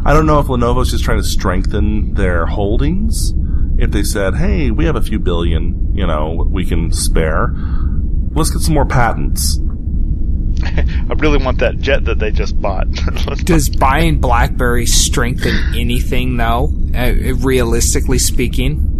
[SPEAKER 2] I don't know if Lenovo's just trying to strengthen their holdings. If they said, "Hey, we have a few billion, you know, we can spare. Let's get some more patents."
[SPEAKER 3] I really want that jet that they just bought.
[SPEAKER 4] Does buying BlackBerry strengthen anything, though? Uh, realistically speaking.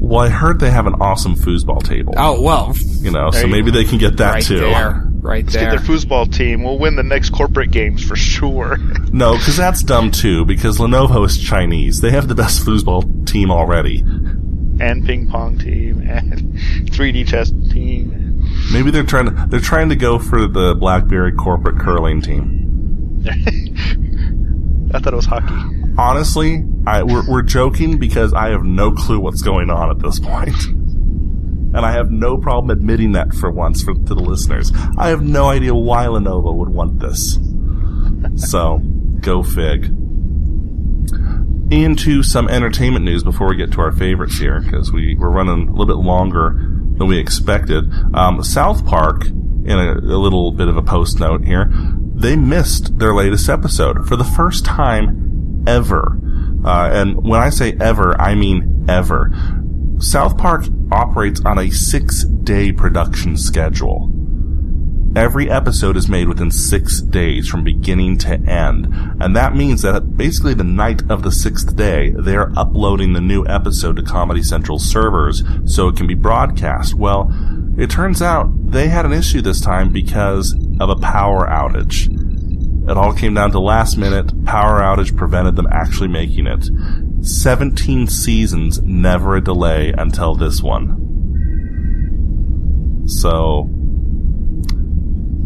[SPEAKER 2] Well, I heard they have an awesome foosball table.
[SPEAKER 4] Oh well,
[SPEAKER 2] you know,
[SPEAKER 3] There
[SPEAKER 2] so
[SPEAKER 3] you
[SPEAKER 2] maybe they can get that
[SPEAKER 4] right
[SPEAKER 2] too.
[SPEAKER 4] there, right
[SPEAKER 3] Let's get their foosball team. We'll win the next corporate games for sure.
[SPEAKER 2] No, because that's dumb too. Because Lenovo is Chinese. They have the best foosball team already.
[SPEAKER 3] And ping pong team and 3D chess team.
[SPEAKER 2] Maybe they're trying to they're trying to go for the BlackBerry corporate curling team.
[SPEAKER 3] I thought it was hockey.
[SPEAKER 2] Honestly, I, we're, we're joking because I have no clue what's going on at this point. And I have no problem admitting that for once for, to the listeners. I have no idea why Lenovo would want this. So, go fig. into some entertainment news before we get to our favorites here, because we, we're running a little bit longer than we expected. Um, South Park, in a, a little bit of a post note here, they missed their latest episode for the first time ever. Uh, and when I say ever, I mean ever. South Park operates on a six day production schedule. Every episode is made within six days from beginning to end. And that means that basically the night of the sixth day, they're uploading the new episode to Comedy Central servers so it can be broadcast. Well, it turns out they had an issue this time because of a power outage. It all came down to last minute. Power outage prevented them actually making it. 17 seasons, never a delay until this one. So,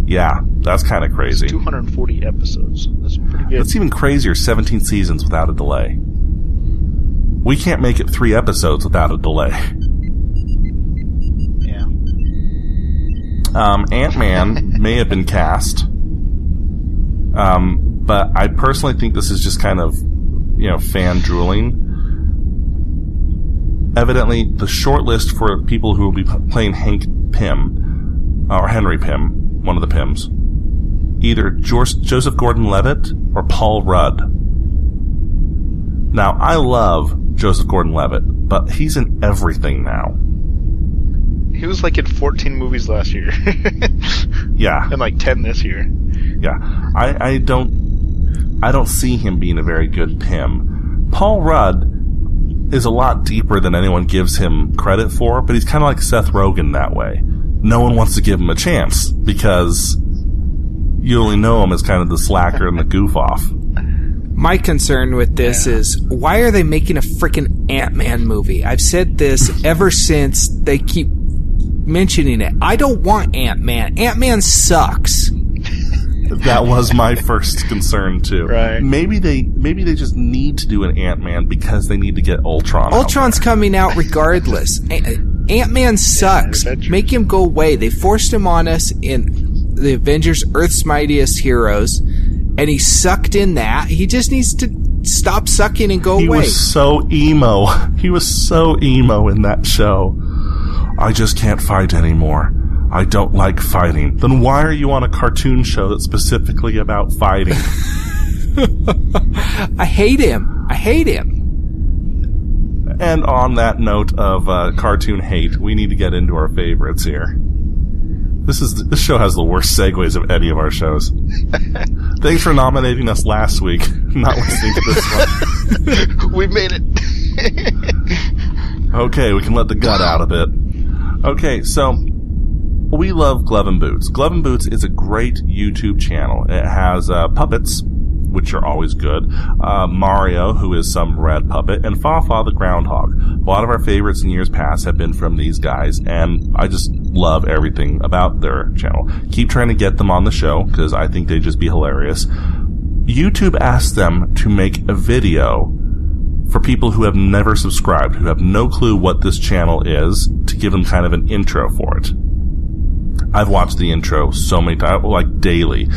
[SPEAKER 2] yeah, that's kind of crazy.
[SPEAKER 3] 240 episodes. That's pretty good.
[SPEAKER 2] That's even crazier 17 seasons without a delay. We can't make it three episodes without a delay.
[SPEAKER 3] yeah.
[SPEAKER 2] Um, Ant Man may have been cast. Um, but I personally think this is just kind of, you know, fan drooling. Evidently, the short list for people who will be playing Hank Pym, or Henry Pym, one of the Pyms, either Joseph Gordon Levitt or Paul Rudd. Now, I love Joseph Gordon Levitt, but he's in everything now.
[SPEAKER 3] He was like in 14 movies last year.
[SPEAKER 2] Yeah.
[SPEAKER 3] and like 10 this year.
[SPEAKER 2] Yeah, I, I don't, I don't see him being a very good Pym. Paul Rudd is a lot deeper than anyone gives him credit for, but he's kind of like Seth Rogen that way. No one wants to give him a chance because you only know him as kind of the slacker and the goof off.
[SPEAKER 4] My concern with this is why are they making a freaking Ant Man movie? I've said this ever since they keep mentioning it. I don't want Ant Man. Ant Man sucks.
[SPEAKER 2] That was my first concern too.
[SPEAKER 3] Right.
[SPEAKER 2] Maybe they, maybe they just need to do an Ant Man because they need to get Ultron. out
[SPEAKER 4] Ultron's
[SPEAKER 2] there.
[SPEAKER 4] coming out regardless. Ant Man sucks. Make him go away. They forced him on us in the Avengers Earth's Mightiest Heroes, and he sucked in that. He just needs to stop sucking and go
[SPEAKER 2] He
[SPEAKER 4] away.
[SPEAKER 2] He was so emo. He was so emo in that show. I just can't fight anymore. I don't like fighting. Then why are you on a cartoon show that's specifically about fighting?
[SPEAKER 4] I hate him. I hate him.
[SPEAKER 2] And on that note of uh, cartoon hate, we need to get into our favorites here. This is this show has the worst segues of any of our shows. Thanks for nominating us last week. Not listening to this one.
[SPEAKER 3] we made it.
[SPEAKER 2] Okay, we can let the gut out a bit. Okay, so we love Glove and Boots. Glove and Boots is a great YouTube channel. It has uh, puppets, which are always good. Uh, Mario, who is some red puppet, and Fafa the groundhog. A lot of our favorites in years past have been from these guys, and I just love everything about their channel. Keep trying to get them on the show because I think they'd just be hilarious. YouTube asked them to make a video for people who have never subscribed, who have no clue what this channel is, to give them kind of an intro for it. I've watched the intro so many times, like daily.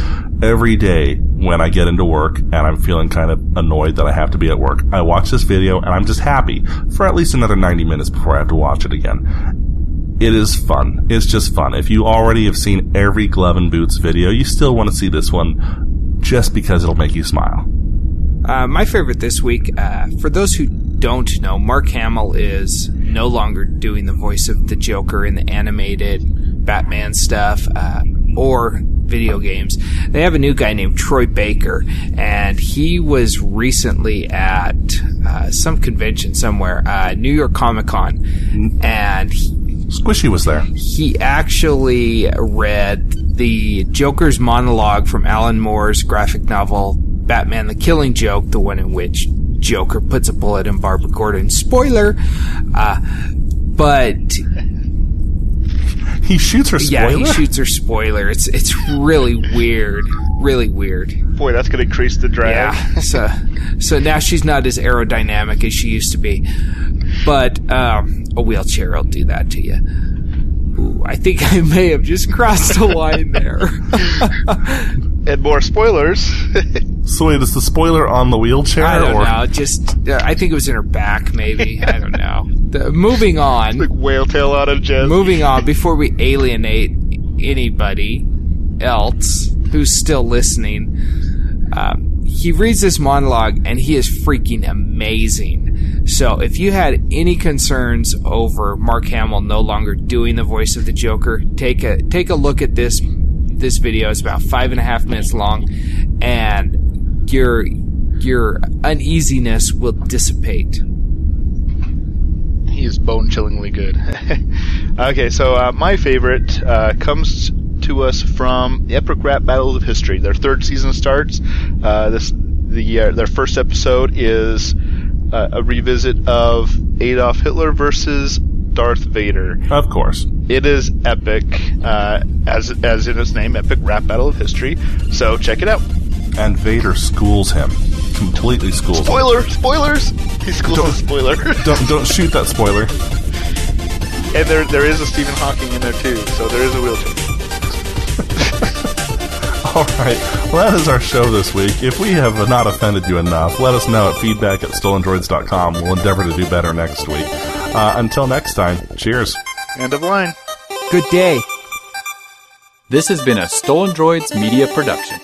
[SPEAKER 2] Every day when I get into work and I'm feeling kind of annoyed that I have to be at work, I watch this video and I'm just happy for at least another 90 minutes before I have to watch it again. It is fun. It's just fun. If you already have seen every Glove and Boots video, you still want to see this one just because it'll make you smile.
[SPEAKER 4] Uh, my favorite this week, uh, for those who don't know, Mark Hamill is no longer doing the voice of the Joker in the animated Batman stuff uh, or video games. They have a new guy named Troy Baker, and he was recently at uh, some convention somewhere, uh, New York Comic Con, and he,
[SPEAKER 2] Squishy was there.
[SPEAKER 4] he actually read the Joker's monologue from Alan Moore's graphic novel Batman the Killing Joke, the one in which Joker puts a bullet in Barbara Gordon. Spoiler! Uh, but
[SPEAKER 2] He shoots her spoiler.
[SPEAKER 4] yeah, he shoots her spoiler. It's it's really weird, really weird.
[SPEAKER 3] Boy, that's going to increase the drag.
[SPEAKER 4] Yeah. So so now she's not as aerodynamic as she used to be. But um, a wheelchair will do that to you. Ooh, I think I may have just crossed the line there.
[SPEAKER 3] And more spoilers.
[SPEAKER 2] So wait, is the spoiler on the wheelchair?
[SPEAKER 4] I don't
[SPEAKER 2] or?
[SPEAKER 4] know. Just uh, I think it was in her back, maybe. I don't know. The, moving on.
[SPEAKER 3] Like whale tail out of Jez.
[SPEAKER 4] moving on before we alienate anybody else who's still listening. Um, he reads this monologue and he is freaking amazing. So if you had any concerns over Mark Hamill no longer doing the voice of the Joker, take a take a look at this this video. It's about five and a half minutes long, and your your uneasiness will dissipate.
[SPEAKER 3] He is bone chillingly good. okay, so uh, my favorite uh, comes to us from the Epic Rap Battles of History. Their third season starts. Uh, this the uh, their first episode is uh, a revisit of Adolf Hitler versus Darth Vader.
[SPEAKER 2] Of course.
[SPEAKER 3] It is epic, uh, as as in its name, Epic Rap Battle of History. So check it out.
[SPEAKER 2] And Vader schools him. Completely schools him.
[SPEAKER 3] Spoiler! Spoilers! He schools a spoiler.
[SPEAKER 2] Don't, don't shoot that spoiler.
[SPEAKER 3] and there there is a Stephen Hawking in there too, so there is a wheelchair.
[SPEAKER 2] All right. Well, that is our show this week. If we have not offended you enough, let us know at feedback at stolendroids.com. We'll endeavor to do better next week. Uh, until next time, cheers.
[SPEAKER 3] End of line.
[SPEAKER 4] Good day.
[SPEAKER 1] This has been a Stolen Droids Media Production.